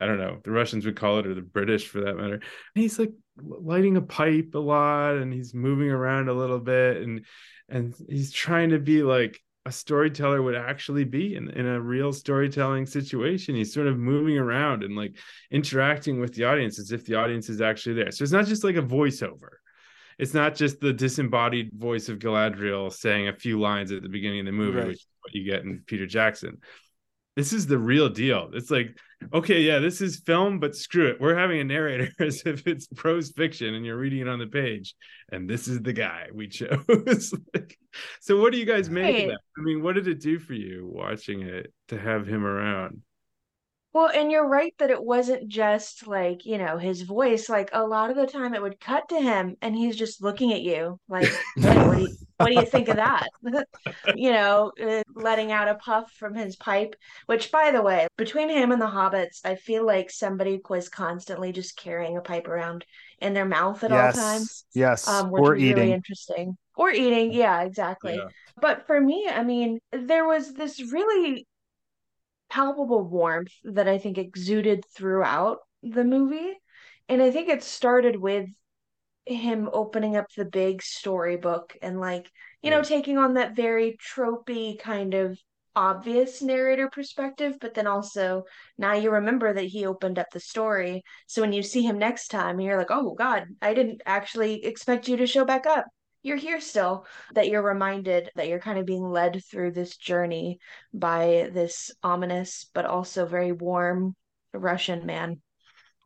I don't know, the Russians would call it, or the British for that matter. And he's like lighting a pipe a lot and he's moving around a little bit and and he's trying to be like a storyteller would actually be in, in a real storytelling situation. He's sort of moving around and like interacting with the audience as if the audience is actually there. So it's not just like a voiceover. It's not just the disembodied voice of Galadriel saying a few lines at the beginning of the movie, right. which is what you get in Peter Jackson this is the real deal. It's like, okay, yeah, this is film, but screw it. We're having a narrator as if it's prose fiction and you're reading it on the page. And this is the guy we chose. like, so what do you guys make right. of that? I mean, what did it do for you watching it to have him around? Well, and you're right that it wasn't just like, you know, his voice. Like a lot of the time it would cut to him and he's just looking at you like, what, do you, what do you think of that? you know, uh, letting out a puff from his pipe, which by the way, between him and the hobbits, I feel like somebody was constantly just carrying a pipe around in their mouth at yes. all times. Yes. Um, which or was eating. really interesting. Or eating. Yeah, exactly. Yeah. But for me, I mean, there was this really palpable warmth that I think exuded throughout the movie. And I think it started with him opening up the big storybook and like, you know, taking on that very tropey kind of obvious narrator perspective, but then also now you remember that he opened up the story. So when you see him next time, you're like, oh God, I didn't actually expect you to show back up. You're here still that you're reminded that you're kind of being led through this journey by this ominous but also very warm russian man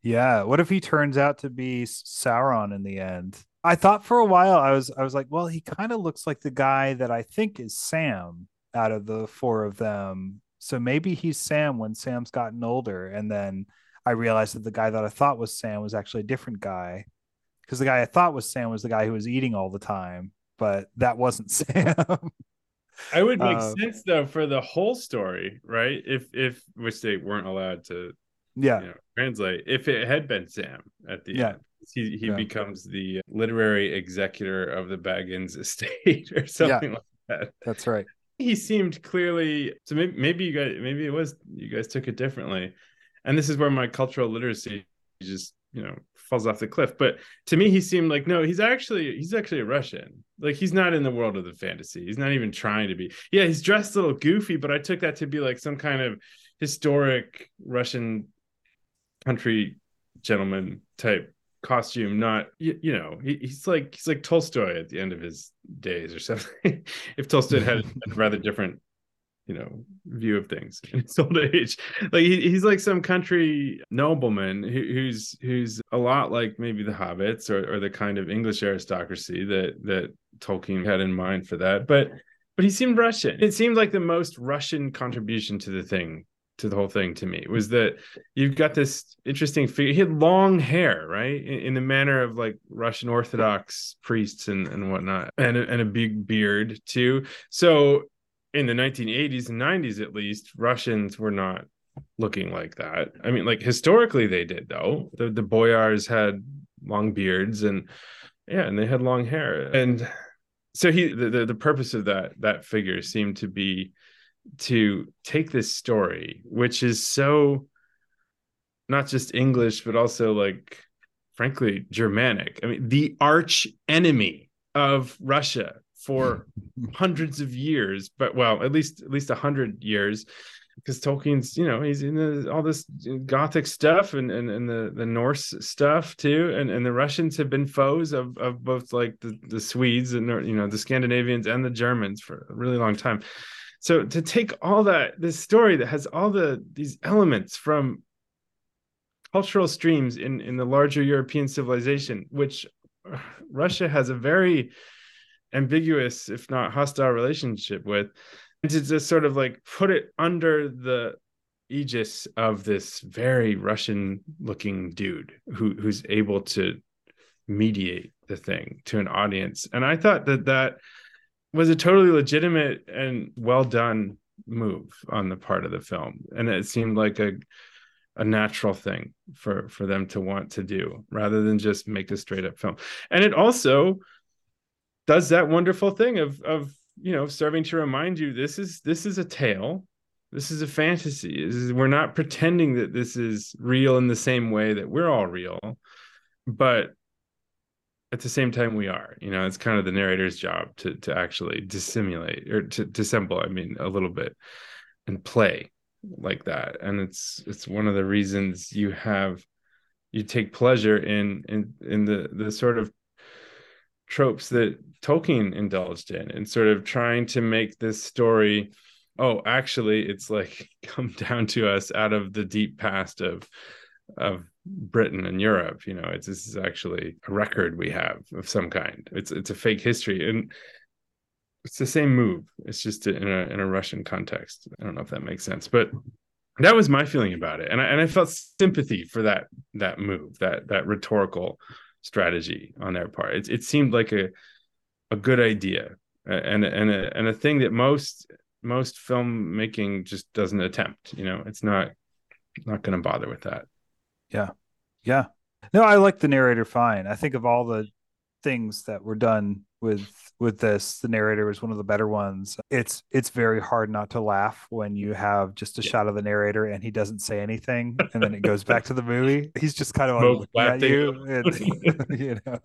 yeah what if he turns out to be sauron in the end i thought for a while i was i was like well he kind of looks like the guy that i think is sam out of the four of them so maybe he's sam when sam's gotten older and then i realized that the guy that i thought was sam was actually a different guy because the guy I thought was Sam was the guy who was eating all the time, but that wasn't Sam. I would make uh, sense though for the whole story, right? If if which they weren't allowed to, yeah, you know, translate. If it had been Sam at the yeah. end, he he yeah. becomes the literary executor of the Baggins estate or something yeah, like that. That's right. He seemed clearly so. Maybe maybe you guys maybe it was you guys took it differently, and this is where my cultural literacy just you know falls off the cliff but to me he seemed like no he's actually he's actually a russian like he's not in the world of the fantasy he's not even trying to be yeah he's dressed a little goofy but i took that to be like some kind of historic russian country gentleman type costume not you, you know he, he's like he's like tolstoy at the end of his days or something. If tolstoy had a rather different you know view of things in his old age. Like he, he's like some country nobleman who, who's who's a lot like maybe the hobbits or, or the kind of english aristocracy that that tolkien had in mind for that. But but he seemed russian. It seemed like the most russian contribution to the thing to the whole thing to me was that you've got this interesting figure he had long hair right? In, in the manner of like russian orthodox priests and, and whatnot and a, and a big beard too. So in the 1980s and 90s at least russians were not looking like that. I mean like historically they did though. The, the boyars had long beards and yeah and they had long hair. And so he the, the, the purpose of that that figure seemed to be to take this story which is so not just english but also like frankly germanic i mean the arch enemy of russia for hundreds of years, but well, at least at least a hundred years, because Tolkien's you know he's in the, all this Gothic stuff and, and and the the Norse stuff too, and and the Russians have been foes of of both like the the Swedes and you know the Scandinavians and the Germans for a really long time. So to take all that this story that has all the these elements from cultural streams in in the larger European civilization, which uh, Russia has a very ambiguous, if not hostile relationship with, and to just sort of like put it under the aegis of this very Russian looking dude who who's able to mediate the thing to an audience. And I thought that that was a totally legitimate and well done move on the part of the film. And it seemed like a a natural thing for for them to want to do rather than just make a straight up film. And it also does that wonderful thing of of you know serving to remind you this is this is a tale this is a fantasy. Is, we're not pretending that this is real in the same way that we're all real, but at the same time we are. You know, it's kind of the narrator's job to to actually dissimulate or to dissemble. I mean, a little bit and play like that, and it's it's one of the reasons you have you take pleasure in in in the the sort of tropes that Tolkien indulged in and sort of trying to make this story oh actually it's like come down to us out of the deep past of of Britain and Europe you know it's this is actually a record we have of some kind. It's it's a fake history and it's the same move. It's just in a in a Russian context. I don't know if that makes sense but that was my feeling about it. And I, and I felt sympathy for that that move that that rhetorical strategy on their part. It, it seemed like a a good idea and and a, and a thing that most most filmmaking just doesn't attempt you know? It's not not going to bother with that yeah. Yeah. No i like the narrator fine. I think of all the things that were done with with this the narrator was one of the better ones. It's it's very hard not to laugh when you have just a yeah. shot of the narrator and he doesn't say anything and then it goes back to the movie. He's just kind of looking at you and, you know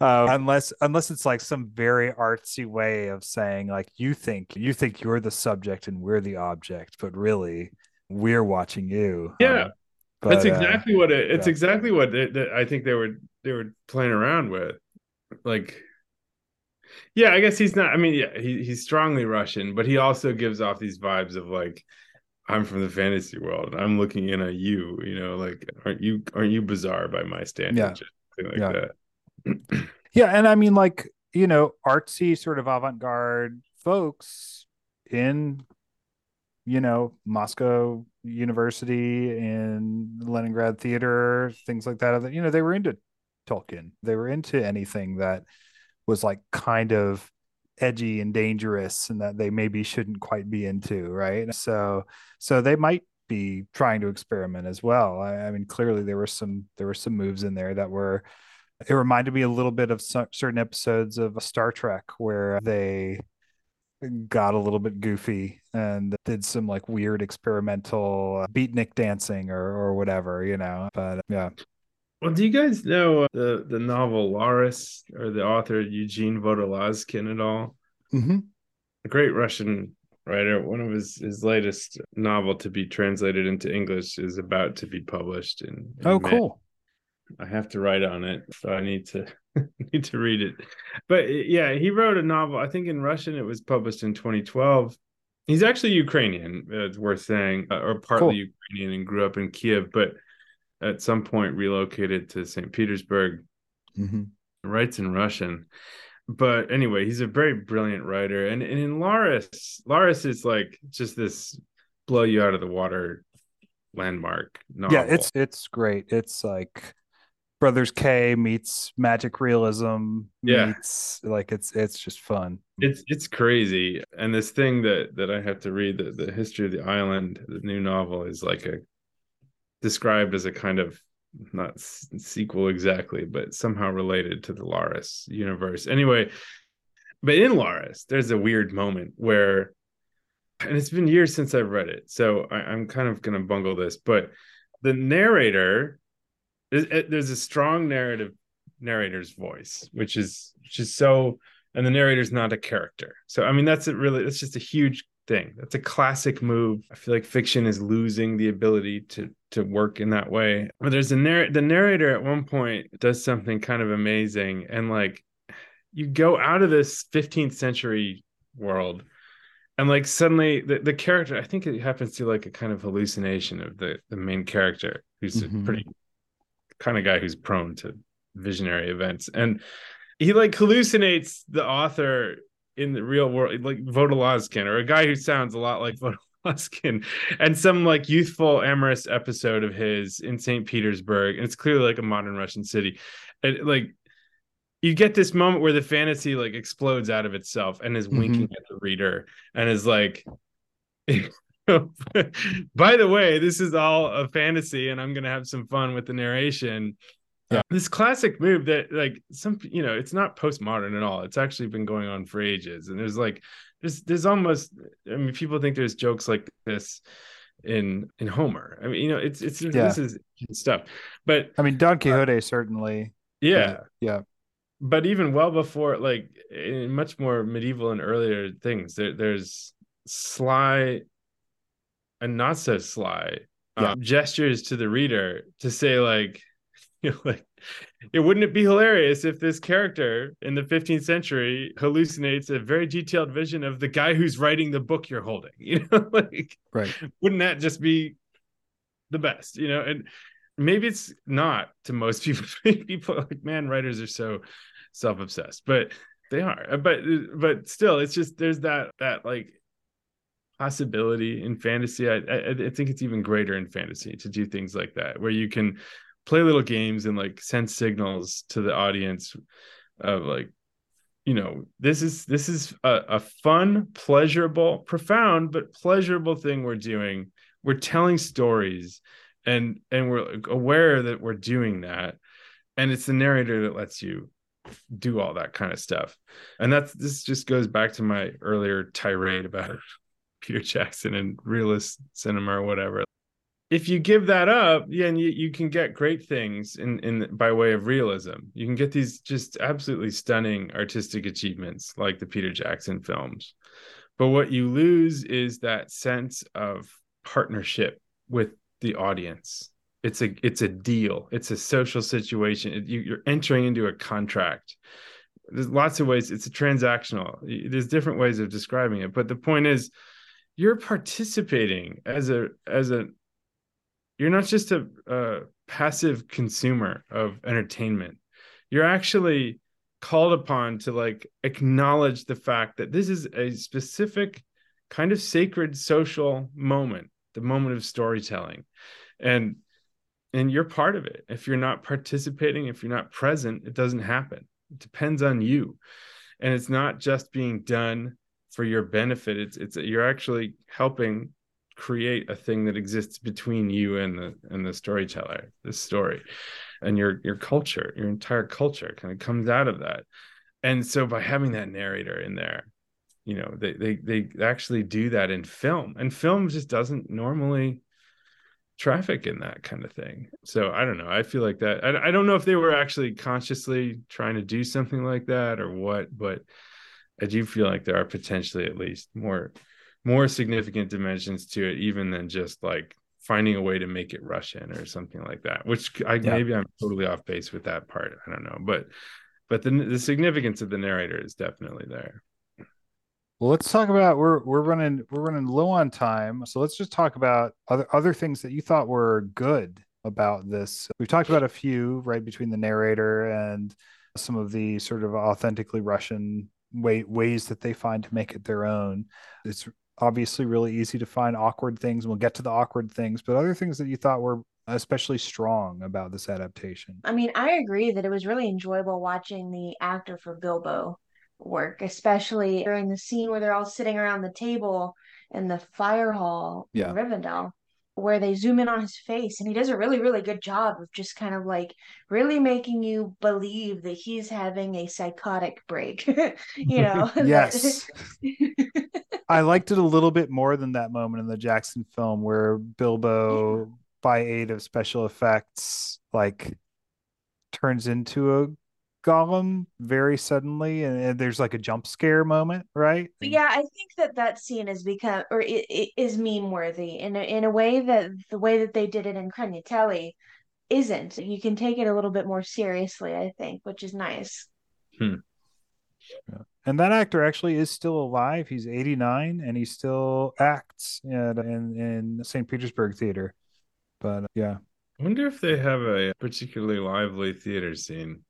uh, unless unless it's like some very artsy way of saying like you think you think you're the subject and we're the object but really we're watching you. Yeah. Um, but, that's uh, exactly uh, what it, it's yeah. exactly what it, I think they were they were playing around with like yeah i guess he's not i mean yeah he, he's strongly russian but he also gives off these vibes of like i'm from the fantasy world i'm looking in at you you know like aren't you aren't you bizarre by my standards yeah. like yeah. that yeah and i mean like you know artsy sort of avant-garde folks in you know moscow university and leningrad theater things like that you know they were into Tolkien. They were into anything that was like kind of edgy and dangerous and that they maybe shouldn't quite be into, right? So so they might be trying to experiment as well. I, I mean, clearly there were some there were some moves in there that were it reminded me a little bit of certain episodes of Star Trek where they got a little bit goofy and did some like weird experimental beatnik dancing or or whatever, you know. But yeah. Well, do you guys know uh, the the novel Laurus or the author Eugene Vodolazkin at all? Mm-hmm. A great Russian writer. One of his his latest novel to be translated into English is about to be published in. in oh, May. cool! I have to write on it, so I need to need to read it. But yeah, he wrote a novel. I think in Russian it was published in 2012. He's actually Ukrainian. It's worth saying, uh, or partly cool. Ukrainian, and grew up in Kiev, but at some point relocated to St. Petersburg, mm-hmm. writes in Russian. But anyway, he's a very brilliant writer. And, and in Laurus, Laurus is like just this blow you out of the water landmark novel. Yeah, it's it's great. It's like Brothers K meets magic realism yeah. meets like it's it's just fun. It's it's crazy. And this thing that that I have to read, the, the history of the island, the new novel is like a described as a kind of not sequel exactly, but somehow related to the Laurus universe. Anyway, but in Laurus, there's a weird moment where, and it's been years since I've read it, so I, am kind of going to bungle this, but the narrator, there's a strong narrative narrator's voice, which is which is so, and the narrator's not a character. So I mean, that's a Really, that's just a huge thing. That's a classic move. I feel like fiction is losing the ability to to work in that way. But there's a narr- the narrator at one point does something kind of amazing and like you go out of this 15th century world and like suddenly the, the character i think it happens to like a kind of hallucination of the the main character who's mm-hmm. a pretty kind of guy who's prone to visionary events and he like hallucinates the author in the real world, like Vodolazkin, or a guy who sounds a lot like Vodolazkin, and some like youthful, amorous episode of his in St. Petersburg. And it's clearly like a modern Russian city. And like you get this moment where the fantasy like explodes out of itself and is mm-hmm. winking at the reader and is like by the way this is all a fantasy and i'm gonna have some fun with the narration yeah. this classic move that like some you know it's not postmodern at all it's actually been going on for ages and there's like there's there's almost I mean people think there's jokes like this in in Homer. I mean, you know, it's it's Yeah. this is stuff. But I mean, Don uh, Quixote certainly. yeah, Yeah. but even well before like in much more medieval and earlier things, there there's sly and not so sly Yeah. um, gestures to the reader to say like you know, like it wouldn't it be hilarious if this character in the 15th century hallucinates a very detailed vision of the guy who's writing the book you're holding you know like Right. wouldn't that just be the best you know and maybe it's not to most people people are like man writers are so self-obsessed but they are but but still it's just there's that that like possibility in fantasy. I, I i think it's even greater in fantasy to do things like that where you can play little games and like send signals to the audience of like you know this is this is a, a fun pleasurable profound but pleasurable thing we're doing. We're telling stories and and we're aware that we're doing that. And it's the narrator that lets you do all that kind of stuff. And that's this just goes back to my earlier tirade about peter jackson and realist cinema or whatever. If you give that up yeah and you, you can get great things in in by way of realism. You can get these just absolutely stunning artistic achievements like the peter jackson films. But what you lose is that sense of partnership with the audience. It's a it's a deal. It's a social situation. It- you, you're entering into a contract. There's lots of ways. It's a transactional there's different ways of describing it. But the point is you're participating as a as a you're not just a, a passive consumer of entertainment. You're actually called upon to like acknowledge the fact that this is a specific kind of sacred social moment the moment of storytelling. And and you're part of it. If you're not participating if you're not present it doesn't happen. It depends on you. And it's not just being done for your benefit. It's it's you're actually helping create a thing that exists between you and the and the storyteller this story. And your your culture your entire culture kind of comes out of that. And so by having that narrator in there you know they they they actually do that in film. And film just doesn't normally traffic in that kind of thing. So i don't know. I feel like that I, I don't know if they were actually consciously trying to do something like that or what but i do feel like there are potentially at least more more significant dimensions to it even than just like finding a way to make it russian or something like that which i Yeah. maybe i'm totally off base with that part i don't know but but the, the significance of the narrator is definitely there Well, let's talk about we're we're running we're running low on time, so let's just talk about other other things that you thought were good about this. We've talked about a few, right, between the narrator and some of the sort of authentically Russian way ways that they find to make it their own. It's obviously really easy to find awkward things. We'll get to the awkward things, but other things that you thought were especially strong about this adaptation. I mean, I agree that it was really enjoyable watching the actor for Bilbo work, especially during the scene where they're all sitting around the table in the fire hall Yeah. in Rivendell, where they zoom in on his face, and he does a really, really good job of just kind of like really making you believe that he's having a psychotic break. You know? Yes. I liked it a little bit more than that moment in the Jackson film where Bilbo, by aid of special effects, like turns into a Gollum very suddenly, and, and there's like a jump scare moment, right? Yeah, I think that that scene has become, or it, it is meme worthy in a, in a way that the way that they did it in Khraniteli isn't. You can take it a little bit more seriously, I think, which is nice. Hmm. And that actor actually is still alive. He's 89 and he still acts in in, in St. Petersburg Theater. But uh, yeah, I wonder if they have a particularly lively theater scene.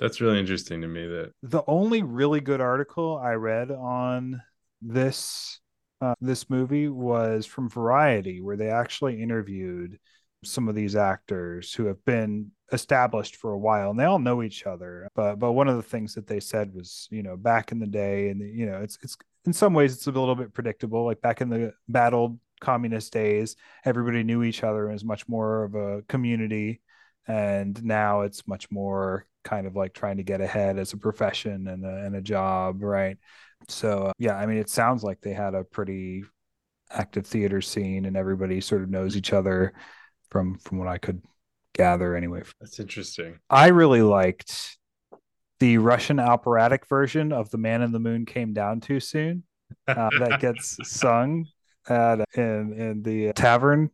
That's really interesting to me. That the only really good article I read on this uh, this movie was from Variety, where they actually interviewed some of these actors who have been established for a while, and they all know each other. But but one of the things that they said was, you know, back in the day, and you know, it's it's in some ways it's a little bit predictable. Like back in the bad old communist days, everybody knew each other and was much more of a community and now it's much more kind of like trying to get ahead as a profession and a, and a job, right? So uh, yeah, I mean, it sounds like they had a pretty active theater scene, and everybody sort of knows each other from from what I could gather anyway. That's interesting. I really liked the Russian operatic version of "The Man in the Moon Came Down Too Soon" uh, that gets sung at in in the tavern,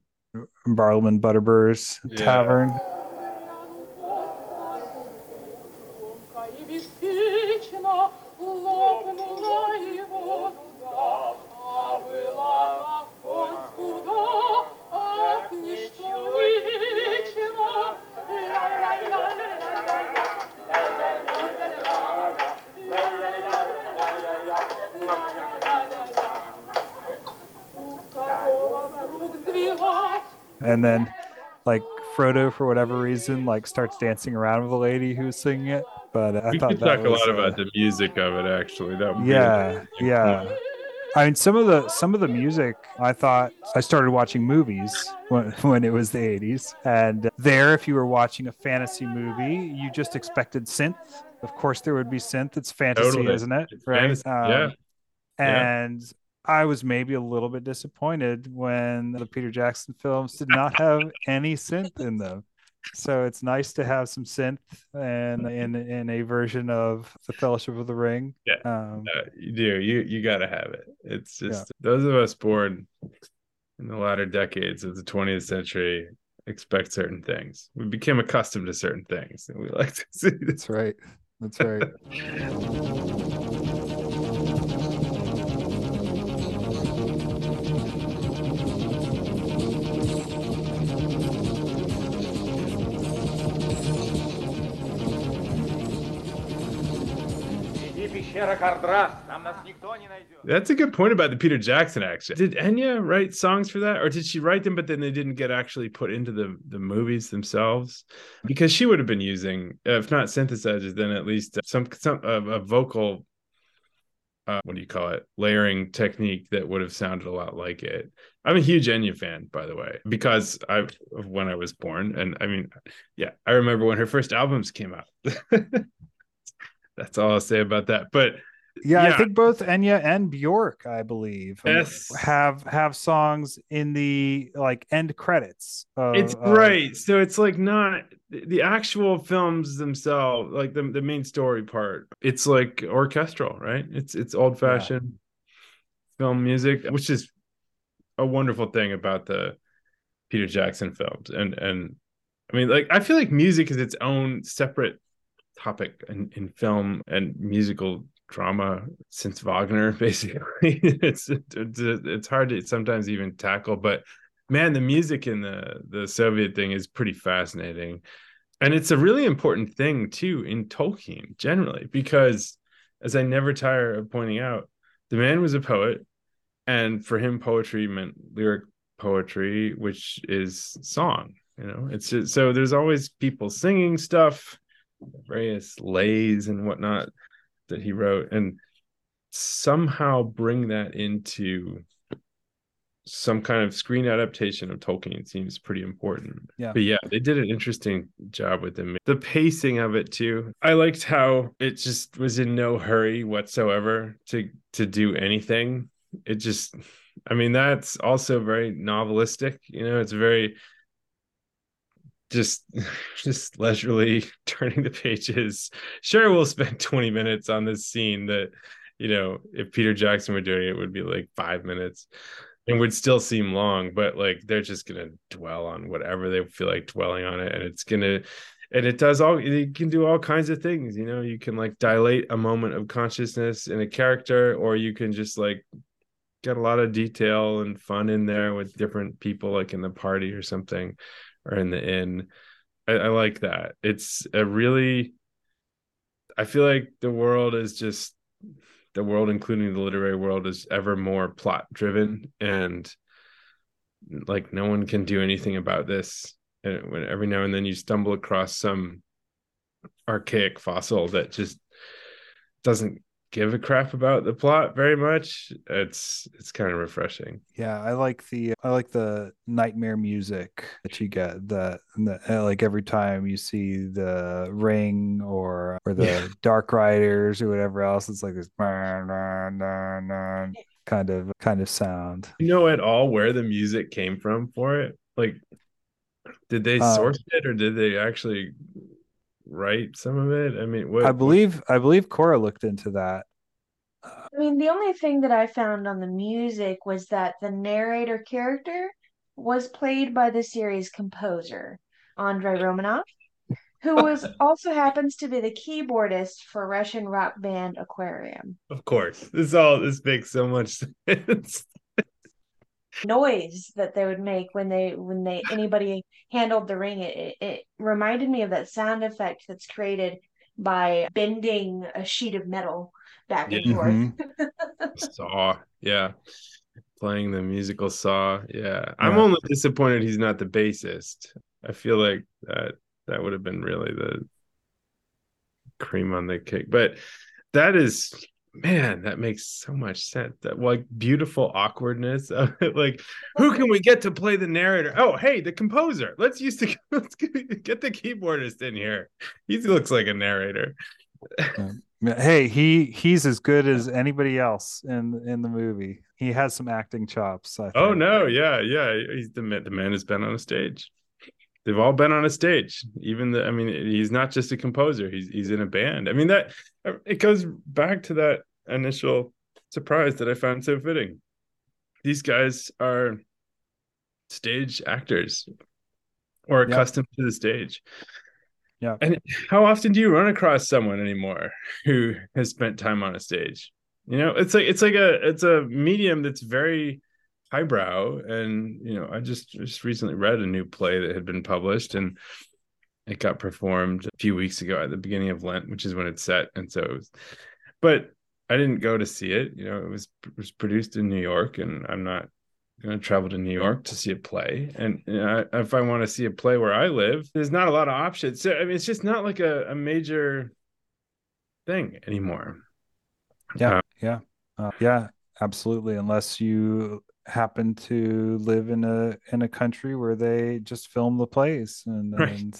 Barliman Butterbur's Yeah. tavern. And then like Frodo for whatever reason like starts dancing around with a lady who's singing it. But I we thought could that talk a was, lot uh, about the music of it actually. That would yeah, yeah. I mean, some of the some of the music I thought I started watching movies when when it was the '80s, and there, if you were watching a fantasy movie, you just expected synth. Of course, there would be synth. It's fantasy, Totally. isn't it? It's right? yeah. Yeah. And I was maybe a little bit disappointed when the Peter Jackson films did not have any synth in them. So it's nice to have some synth and in in a version of the Fellowship of the Ring. Yeah. Um, Uh, you do. You you got to have it. It's just those of us born in the latter decades of the 20th century expect certain things. We became accustomed to certain things, and we like to see this. That's right. That's right. That's a good point about the Peter Jackson action. Did Enya write songs for that, or did she write them, but then they didn't get actually put into the the movies themselves? Because she would have been using, if not synthesizers, then at least some some a, vocal. Uh, what do you call it? Layering technique that would have sounded a lot like it. I'm a huge Enya fan, by the way, because I when I was born, and I mean, yeah, I remember when her first albums came out. That's all I'll say about that. But Yeah, I think both Enya and Bjork, I believe, um, Yes. have have songs in the like end credits. Of, it's of- right so it's like not the actual films themselves like the, the main story part it's like orchestral right it's it's old fashioned film music which is a wonderful thing about the peter jackson films and and i mean like i feel like music is its own separate topic in, in film and musical drama since wagner basically. It's, it's it's hard to sometimes even tackle but man the music in the the soviet thing is pretty fascinating. And it's a really important thing too in tolkien generally because as i never tire of pointing out the man was a poet and for him poetry meant lyric poetry which is song you know? It's just so there's always people singing stuff various lays and whatnot that he wrote and somehow bring that into some kind of screen adaptation of Tolkien seems pretty important. Yeah. But yeah, they did an interesting job with them. The pacing of it too. I liked how it just was in no hurry whatsoever to to do anything. It just I mean that's also very novelistic, you know, it's very just just leisurely turning the pages. Sure we'll spend 20 minutes on this scene that you know, if Peter Jackson were doing it, it would be like 5 minutes and would still seem long, but like they're just gonna dwell on whatever they feel like dwelling on it, and it's gonna and it does all it can do all kinds of things, you know. You can like dilate a moment of consciousness in a character, or you can just like get a lot of detail and fun in there with different people, like in the party or something, or in the inn. I, I like that. It's a really I feel like the world is just the world, including the literary world, is ever more plot driven, and like no one can do anything about this. And when every now and then you stumble across some archaic fossil that just doesn't give a crap about the plot very much, it's it's kind of refreshing. Yeah, I like the I like the nightmare music that you get. The, the uh, like every time you see the ring or or the Yeah. Dark Riders or whatever else, it's like this kind of kind of sound. You know at all where the music came from for it? Like, did they Uh, source it or did they actually write some of it? I mean, what I believe I believe Kora looked into that. I mean, the only thing that I found on the music was that the narrator character was played by the series composer, Andrei Romanov, who was also happens to be the keyboardist for Russian rock band Aquarium. Of course, this all this makes so much sense. Noise that they would make when they when they anybody handled the ring, it, it, it reminded me of that sound effect that's created by bending a sheet of metal back and Yeah. forth. Mm-hmm. Saw, yeah, playing the musical Saw. Yeah, I'm Yeah. only disappointed he's not the bassist. I feel like that that would have been really the cream on the cake. But that is, man, that makes so much sense. That like beautiful awkwardness of it. Like, oh, who can we get to play the narrator? Oh, hey, the composer. Let's use the let's get the keyboardist in here. He looks like a narrator. Hey, he he's as good as anybody else in in the movie. He has some acting chops. I Oh no, yeah, yeah. He's the man. The man has been on a stage. They've all been on a stage. Even the, I mean, he's not just a composer. He's he's in a band. I mean that it goes back to that initial surprise that I found so fitting. These guys are stage actors or Yeah. accustomed to the stage. Yeah. And how often do you run across someone anymore who has spent time on a stage? You know, it's like it's like a it's a medium that's very highbrow and you know, I just just recently read a new play that had been published and it got performed a few weeks ago at the beginning of Lent, which is when it's set. And so it was, but I didn't go to see it. You know, it was it was produced in New York and I'm not going to travel to New York to see a play. And you know, I- if I want to see a play where I live, there's not a lot of options. So I mean, it's just not like a, a major thing anymore. Yeah, Uh, yeah, uh, yeah, absolutely. Unless you happen to live in a in a country where they just film the plays and Right. and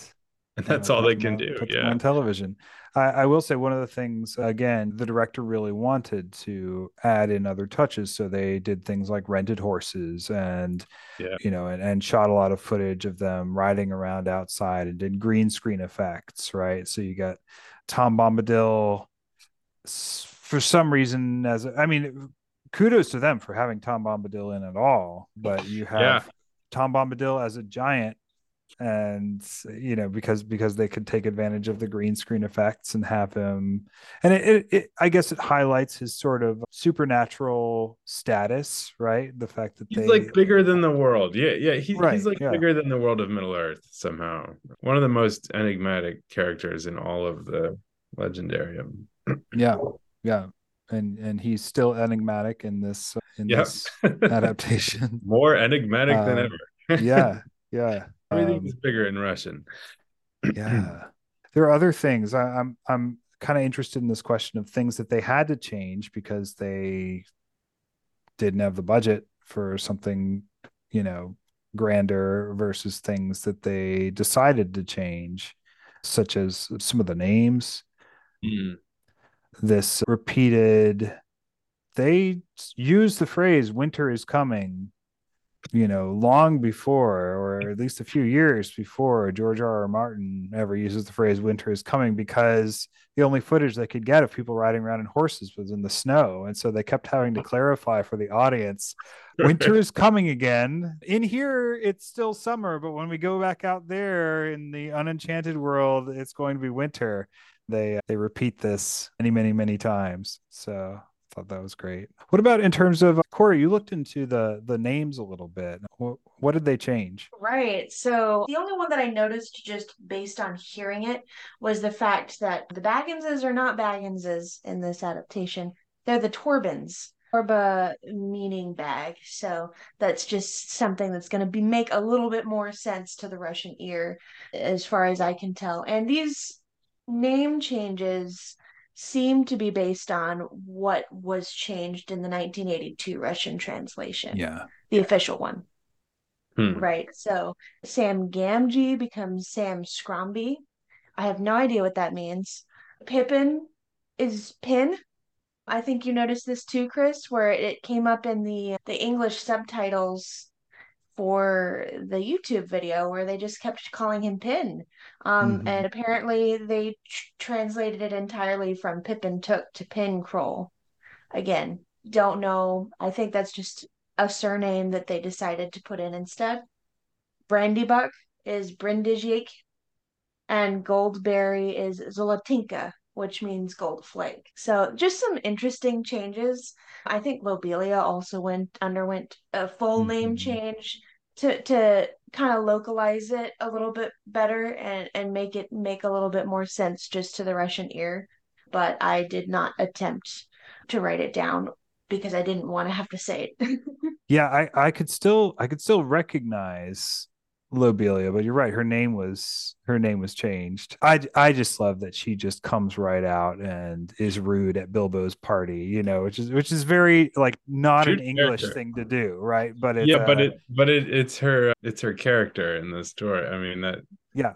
And know, that's all they can on- do. Yeah. on television. I, I will say one of the things again, the director really wanted to add in other touches, so they did things like rented horses and Yeah. you know, and, and shot a lot of footage of them riding around outside and did green screen effects, right? So you got Tom Bombadil for some reason as i mean, kudos to them for having Tom Bombadil in at all, but you have Yeah. Tom Bombadil as a giant and you know because because they could take advantage of the green screen effects and have him and it, it, it i guess it highlights his sort of supernatural status right the fact that He's they like bigger than the world. Yeah, yeah. He, Right, he's like yeah. bigger than the world of Middle Earth somehow. One of the most enigmatic characters in all of the Legendarium. yeah yeah and and he's still enigmatic in this in Yep. this adaptation More enigmatic than Um, ever. yeah yeah Everything Um, is bigger in Russian. yeah there are other things I, i'm i'm kind of interested in this question of things that they had to change because they didn't have the budget for something you know grander versus things that they decided to change such as some of the names Mm. This repeated they use the phrase winter is coming you know long before or at least a few years before george r r. Martin ever uses the phrase winter is coming because the only footage they could get of people riding around in horses was in the snow. And so they kept having to clarify for the audience winter is coming again. In here it's still summer but when we go back out there in the unenchanted world it's going to be winter they uh, they repeat this many many many times so I thought that was great what about in terms of uh, corey you looked into the the names a little bit what, what did they change Right. So the only one that I noticed just based on hearing it was the fact that the Bagginses are not Bagginses in this adaptation. They're the Torbins. Torba meaning bag. So that's just something that's going to be make a little bit more sense to the Russian ear as far as I can tell. And these name changes seem to be based on what was changed in the 1982 Russian translation. Yeah. The official one. Hmm. Right. So Sam Gamgee becomes Sam Scromby. I have no idea what that means. Pippin is Pin. I think you noticed this too, Chris, where it came up in the the English subtitles for the YouTube video where they just kept calling him Pin. Um, Mhm. and apparently they tr- translated it entirely from Pippin Took to Pin Kroll. Again, don't know. I think that's just a surname that they decided to put in instead. Brandybuck is Brindijik, and Goldberry is Zolotinka, which means gold flake. So just some interesting changes. I think Lobelia also went underwent a full name Mhm. change to to kind of localize it a little bit better and and make it make a little bit more sense just to the Russian ear. But I did not attempt to write it down because I didn't want to have to say it. Yeah, I I could still I could still recognize Lobelia, but you're right. Her name was her name was changed. I I just love that she just comes right out and is rude at Bilbo's party, you know, which is which is very like not True an English character. thing to do, right? But it's yeah, but uh, it but it it's her it's her character in the story. I mean that yeah,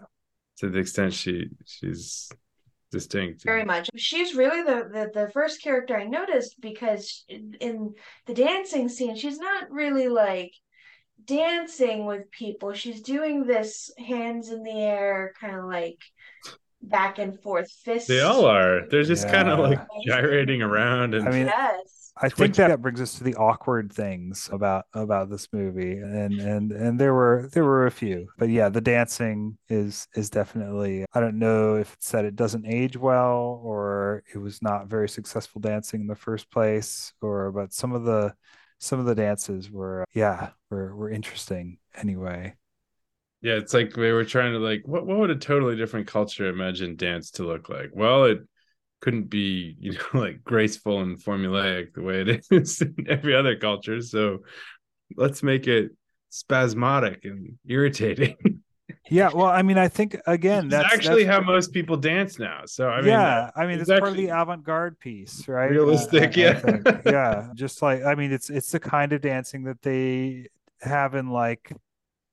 to the extent she she's distinct. Very much. She's really the, the the first character I noticed because in, in the dancing scene, she's not really like dancing with people. She's doing this hands in the air, kind of like back and forth fist. They all are. They're just kind of like gyrating around and I mean, Yes. I think that brings us to the awkward things about about this movie, and and and there were there were a few, but yeah, the dancing is is definitely. I don't know if it's that it doesn't age well, or it was not very successful dancing in the first place, or but some of the some of the dances were uh, yeah were were interesting anyway. yeah, it's like they were trying to like what what would a totally different culture imagine dance to look like? Well, it couldn't be, you know, like graceful and formulaic the way it is in every other culture. So let's make it spasmodic and irritating. Yeah, well, I mean, I think again That's actually that's, how most people dance now. So I mean, yeah, that- I mean, it's it's, part of the avant-garde piece, right? Realistic, I- I yeah. yeah. Just like I mean, it's it's the kind of dancing that they have in like,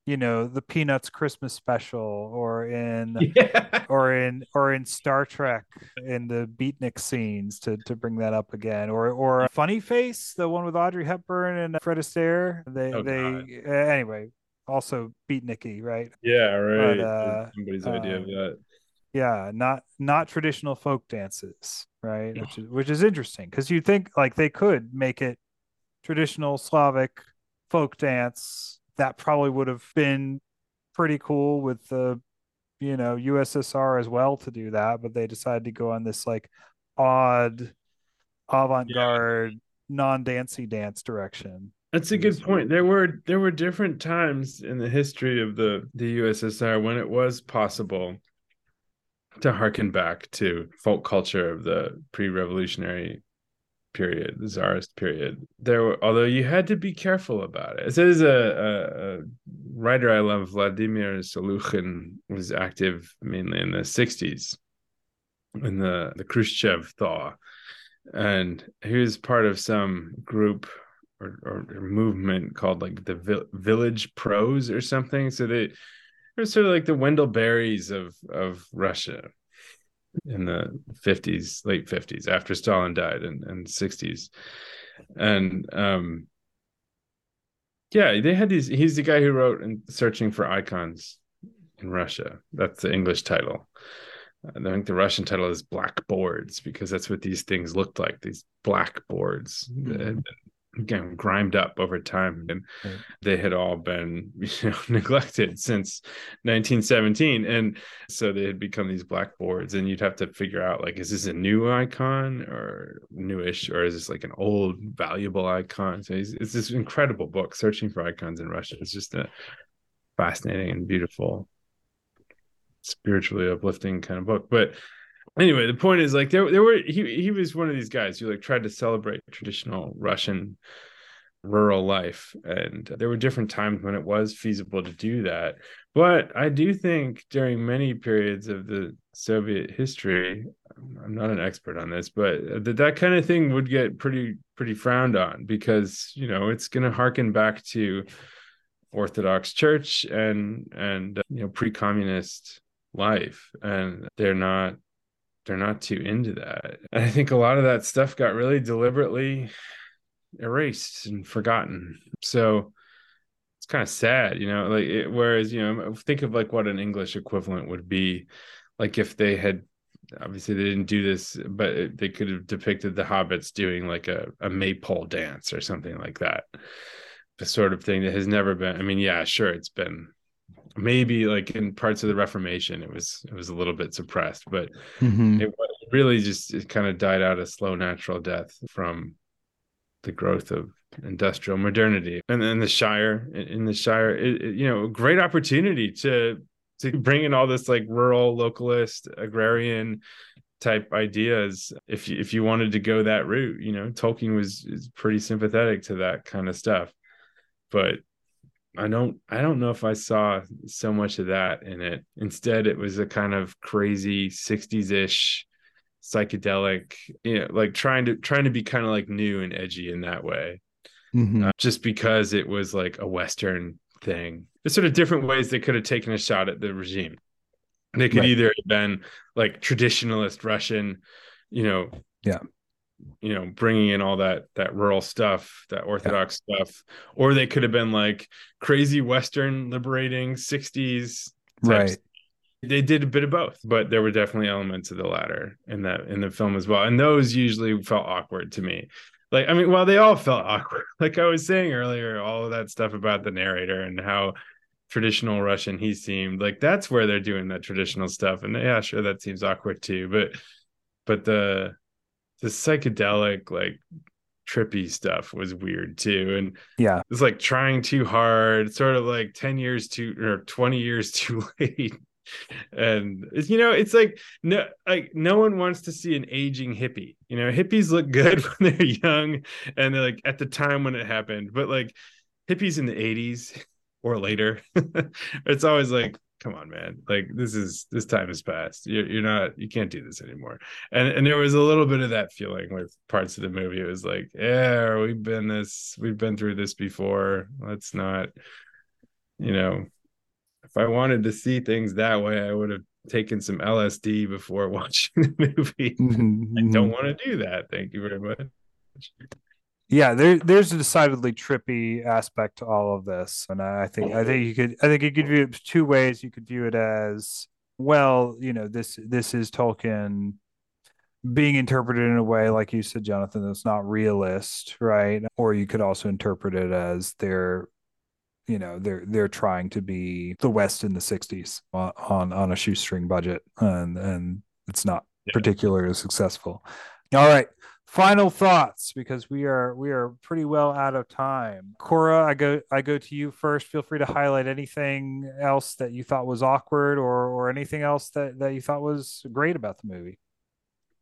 you know, the Peanuts Christmas special, or in yeah. or in or in Star Trek in the beatnik scenes to to bring that up again, or or Funny Face, the one with Audrey Hepburn and Fred Astaire. They Oh, they God. uh, anyway, also beatniky, right? Yeah, right. uh, Somebody's idea of um, that. yeah not not traditional folk dances right which is which is interesting because you think like they could make it traditional slavic folk dance that probably would have been pretty cool with the you know ussr as well to do that but they decided to go on this like odd avant-garde non-dancey dance direction That's a good point. There were there were different times in the history of the the USSR when it was possible to harken back to folk culture of the pre-revolutionary period, the czarist period. There were, although you had to be careful about it. Is a, a, a writer I love, Vladimir Soloukhin, was active mainly in the '60s in the the Khrushchev thaw, and he was part of some group or, or, or movement called like the Vi- Village Prose or something. So they they're sort of like the Wendell Berries of of Russia in the 50s, late 50s, after Stalin died and, and 60s. And um yeah, they had these he's the guy who wrote in Searching for Icons in Russia. That's the English title. I think the Russian title is Blackboards because that's what these things looked like. These blackboards that had been again grimed up over time and Right. they had all been you know neglected since 1917 and so they had become these blackboards and you'd have to figure out like is this a new icon or newish or is this like an old valuable icon? So it's, it's this incredible book searching for icons in russia. It's just a fascinating and beautiful spiritually uplifting kind of book. But anyway the point is like there there were he he was one of these guys who like tried to celebrate traditional russian rural life and there were different times when it was feasible to do that. But i do think during many periods of the soviet history I'm not an expert on this, but that that kind of thing would get pretty pretty frowned on because you know it's going to harken back to Orthodox Church and and you know pre-communist life, and they're not they're not too into that. And I think a lot of that stuff got really deliberately erased and forgotten. So it's kind of sad, you know. Like it, whereas you know, think of like what an English equivalent would be, like if they had obviously they didn't do this but they could have depicted the hobbits doing like a, a maypole dance or something like that the sort of thing that has never been i mean yeah sure it's been maybe like in parts of the reformation it was it was a little bit suppressed but mm-hmm. it really just it kind of died out a slow natural death from the growth of industrial modernity. And then the shire in the shire it, it, you know great opportunity to to bring in all this like rural localist agrarian type ideas if you, if you wanted to go that route you know? Tolkien was is pretty sympathetic to that kind of stuff. But i don't i don't know if i saw so much of that in it instead it was a kind of crazy 60s-ish psychedelic you know like trying to trying to be kind of like new and edgy in that way mm-hmm. uh, just because it was like a western thing. There's sort of different ways they could have taken a shot at the regime. They could right. either have been like traditionalist Russian, you know, yeah, you know, bringing in all that that rural stuff, that Orthodox yeah. stuff, or they could have been like crazy Western liberating '60s, right? They did a bit of both, but there were definitely elements of the latter in that in the film as well, and those usually felt awkward to me. Like i mean well they all felt awkward like i was saying earlier all of that stuff about the narrator and how traditional russian he seemed like that's where they're doing that traditional stuff. And yeah sure that seems awkward too but but the the psychedelic like trippy stuff was weird too and yeah. it's like trying too hard sort of like 10 years too or 20 years too late. And you know it's like no like no one wants to see an aging hippie. You know hippies look good when they're young and they're like at the time when it happened but like hippies in the 80s or later it's always like come on man like this is this time has passed you're, you're not you can't do this anymore and and there was a little bit of that feeling with parts of the movie it was like yeah we've been this we've been through this before let's not you know if I wanted to see things that way, I would have taken some LSD before watching the movie. Mm-hmm. I don't mm-hmm. want to do that. Thank you very much. Yeah, there, there's a decidedly trippy aspect to all of this, and I think I think you could I think you could view it two ways. You could view it as well, you know, this this is Tolkien being interpreted in a way, like you said, Jonathan, that's not realist, right? Or you could also interpret it as they're you know they're they're trying to be the west in the 60s on on a shoestring budget and and it's not yeah. particularly successful all right final thoughts because we are we are pretty well out of time. Kora i go i go to you first. Feel free to highlight anything else that you thought was awkward or or anything else that that you thought was great about the movie.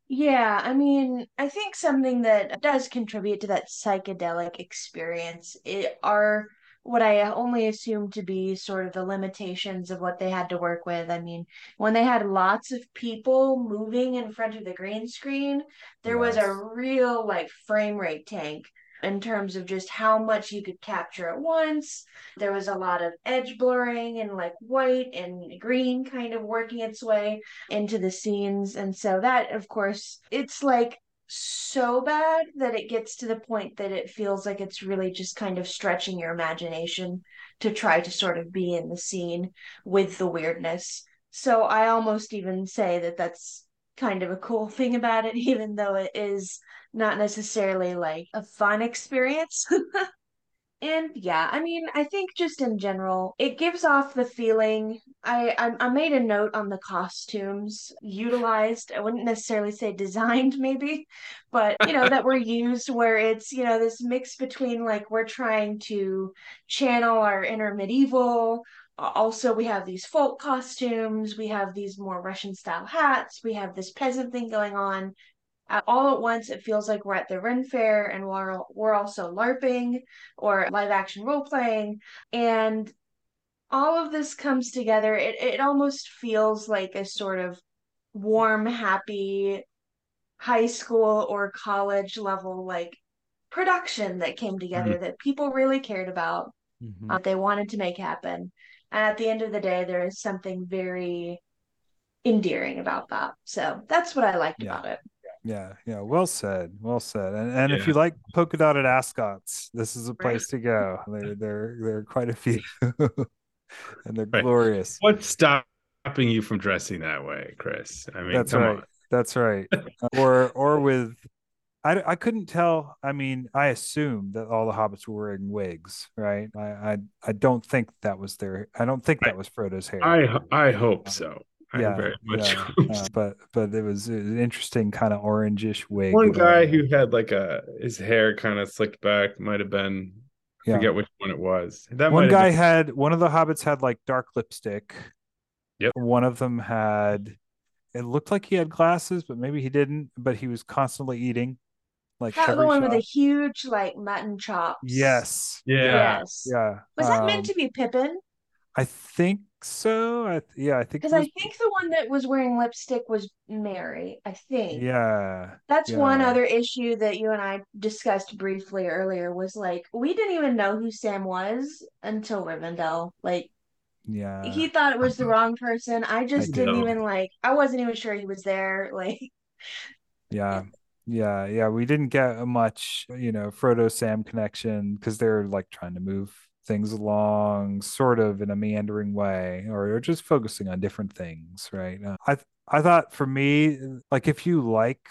Yeah, I mean, I think something that does contribute to that psychedelic experience it, are what I only assumed to be sort of the limitations of what they had to work with. I mean, when they had lots of people moving in front of the green screen, there yes. was a real like frame rate tank in terms of just how much you could capture at once. There was a lot of edge blurring and like white and green kind of working its way into the scenes. And so that, of course, it's like so bad that it gets to the point that it feels like it's really just kind of stretching your imagination to try to sort of be in the scene with the weirdness. So I almost even say that that's kind of a cool thing about it, even though it is not necessarily like a fun experience. And yeah, I mean, I think just in general, it gives off the feeling. I, I I made a note on the costumes utilized. I wouldn't necessarily say designed, maybe, but you know that were used where it's you know this mix between like we're trying to channel our inner medieval. Also, we have these folk costumes. We have these more Russian style hats. We have this peasant thing going on all at once it feels like we're at the Ren Fair and we're we're also LARPing or live action role playing and all of this comes together. It it almost feels like a sort of warm, happy high school or college level like production that came together Mhm. that people really cared about, Mhm. uh, they wanted to make happen. And at the end of the day, there is something very endearing about that. So that's what I liked Yeah. about it. Yeah, yeah, well said, well said. And and if you like polka dotted ascots, this is a place to go. There, there, there are quite a few, and they're Right. glorious. What's stopping you from dressing that way, Chris? I mean, That's right. on. That's right. or or with, I I couldn't tell. I mean, I assumed that all the hobbits were wearing wigs, right? I I I don't think that was their. I don't think that was Frodo's hair. I I hope so. I yeah, very much yeah, hope uh, but but it was an interesting kind of orangish wig. One guy who had like a his hair kind of slicked back might have been I Yeah. forget which one it was. That one guy been, had one of the hobbits had like dark lipstick. Yep. One of them had it looked like he had glasses, but maybe he didn't. But he was constantly eating, like That the every one with the huge like mutton chops. Yes. Yeah. Yes. Yeah. Was that Um, meant to be Pippin? I think so. I, yeah, I think Because I think the one that was wearing lipstick was Merry. I think. Yeah. That's one other issue that you and I discussed briefly earlier was like we didn't even know who Sam was until Rivendell. Like Yeah. he thought it was the uh-huh. wrong person. I just didn't know. even like I wasn't even sure he was there. Like Yeah. Yeah. Yeah. We didn't get much, you know, Frodo Sam connection because they're like trying to move things along sort of in a meandering way or, or just focusing on different things, right? Uh, I I thought for me, like if you like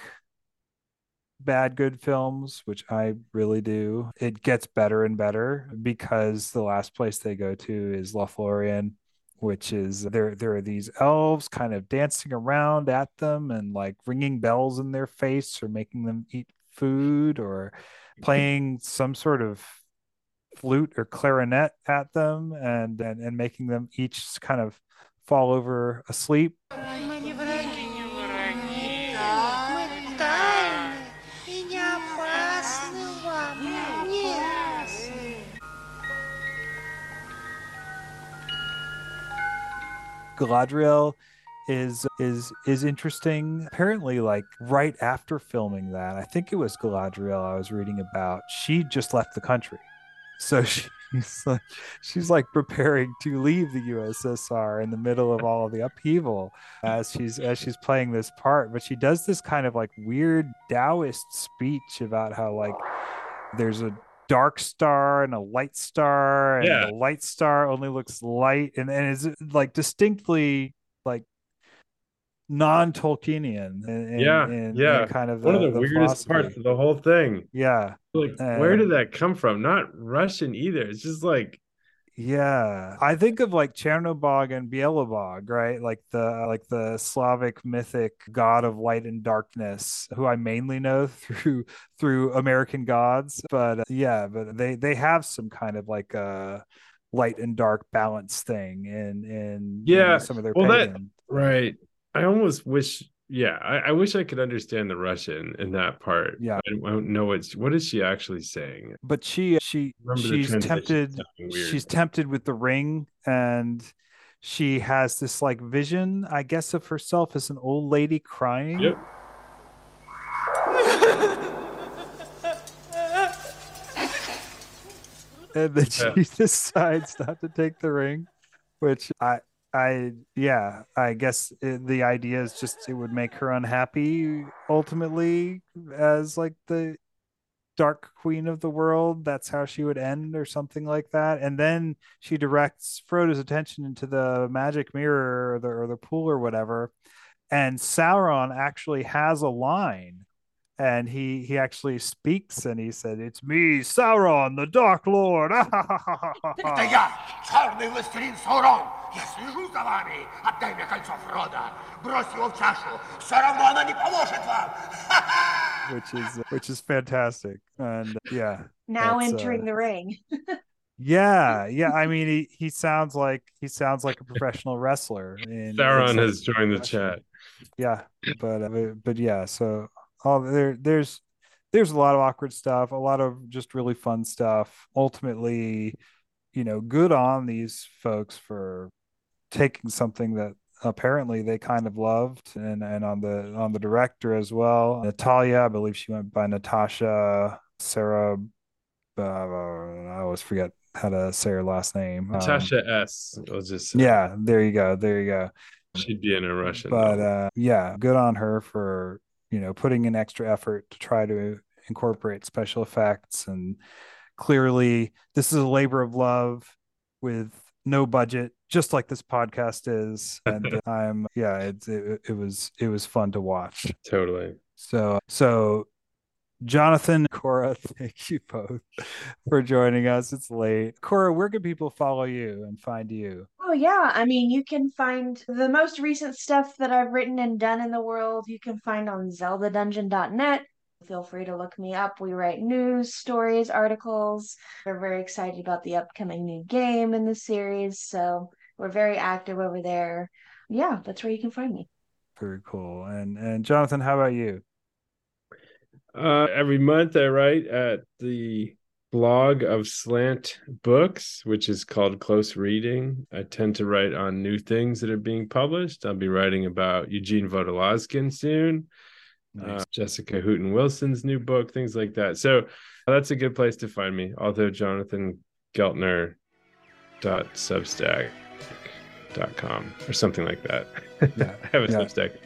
bad good films, which I really do, it gets better and better because the last place they go to is Lothlorien which is there there are these elves kind of dancing around at them and like ringing bells in their face or making them eat food or playing some sort of flute or clarinet at them and and, and making them each kind of fall over asleep. Galadriel is is is interesting. Apparently, like right after filming that, I think it was Galadriel I was reading about. She just left the country so she's like she's like preparing to leave the USSR in the middle of all of the upheaval as she's as she's playing this part. But she does this kind of like weird Taoist speech about how like there's a dark star and a light star and Yeah. the light star only looks light and, and is like distinctly non-Tolkienian Yeah, yeah. kind of one of the- the, the weirdest parts of the whole thing. yeah Like, where Uh, did that come from? Not Russian either. It's just like yeah i think of like chernobog and bielobog right like the like the slavic mythic god of light and darkness who i mainly know through through american gods but uh, yeah but they they have some kind of like uh light and dark balance thing in in you know, Yeah, some of their well, that- right. I almost wish. Yeah, I, I wish I could understand the Russian in that part. Yeah. I don't know what what is she actually saying. but she she she's tempted she's tempted with the ring and she has this like vision i guess of herself as an old lady crying Yep. and then she Yeah. decides not to take the ring which i i yeah i guess it, the idea is just it would make her unhappy ultimately as like the dark queen of the world. That's how she would end or something like that. And then she directs frodo's attention into the magic mirror or the, or the pool or whatever. And sauron actually has a line and he he actually speaks and he said it's me sauron the dark lord Это я, черный властелин Саурон. Я слежу за вами. Отдай мне кольцо Фрода. Брось его в чашу. Все равно оно не поможет вам. which is which is fantastic and yeah now That's, entering uh, the ring. yeah yeah i mean he, he sounds like he sounds like a professional wrestler in, in Sauron some has joined the fashion. chat. yeah but uh, but- but yeah so all there there's there's a lot of awkward stuff a lot of just really fun stuff ultimately you know good on these folks for taking something that apparently they kind of loved, and and on the on the director as well. Natalia, I believe she went by Natasha Sarah. Uh, I always forget how to say her last name. Um, Natasha S. I'll just say. yeah, there you go. There you go. She'd be in a Russian. But uh, yeah, good on her for you know putting in extra effort to try to incorporate special effects. And clearly this is a labor of love with no budget just like this podcast is. And i'm yeah it's it, it was it was fun to watch. Totally. so so jonathan kora thank you both for joining us it's late kora where can people follow you and find you Oh, yeah. I mean, you can find the most recent stuff that I've written and done in the world, you can find on zeldadungeon.net. Feel free to look me up. We write news, stories, articles. We're very excited about the upcoming new game in the series. So we're very active over there. Yeah, that's where you can find me. very cool and and jonathan how about you Uh, every month I write at the blog of Slant Books, which is called Close Reading. I tend to write on new things that are being published. I'll be writing about Eugene Vodolazkin soon, uh, Jessica Hooten Wilson's new book, things like that. So that's a good place to find me. Although Jonathan Geltner dot substack dot com or something like that. Yeah, I have a yeah. Substack.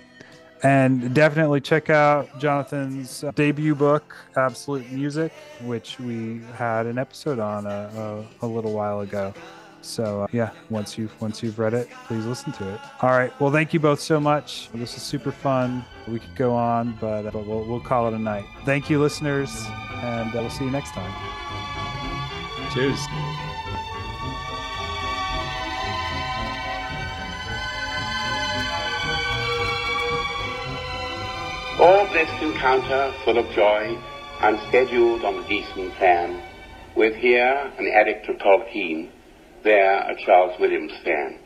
And definitely check out Jonathan's uh, debut book, Absolute Music, which we had an episode on a, a, a little while ago. So uh, yeah, once you've once you've read it, please listen to it. All right. Well, thank you both so much. This is super fun. We could go on, but, uh, but we'll we'll call it a night. Thank you, listeners, and uh, we'll see you next time. Cheers. All blessed encounter full of joy, unscheduled on the decent plan, with here an addict of Tolkien, there a Charles Williams fan.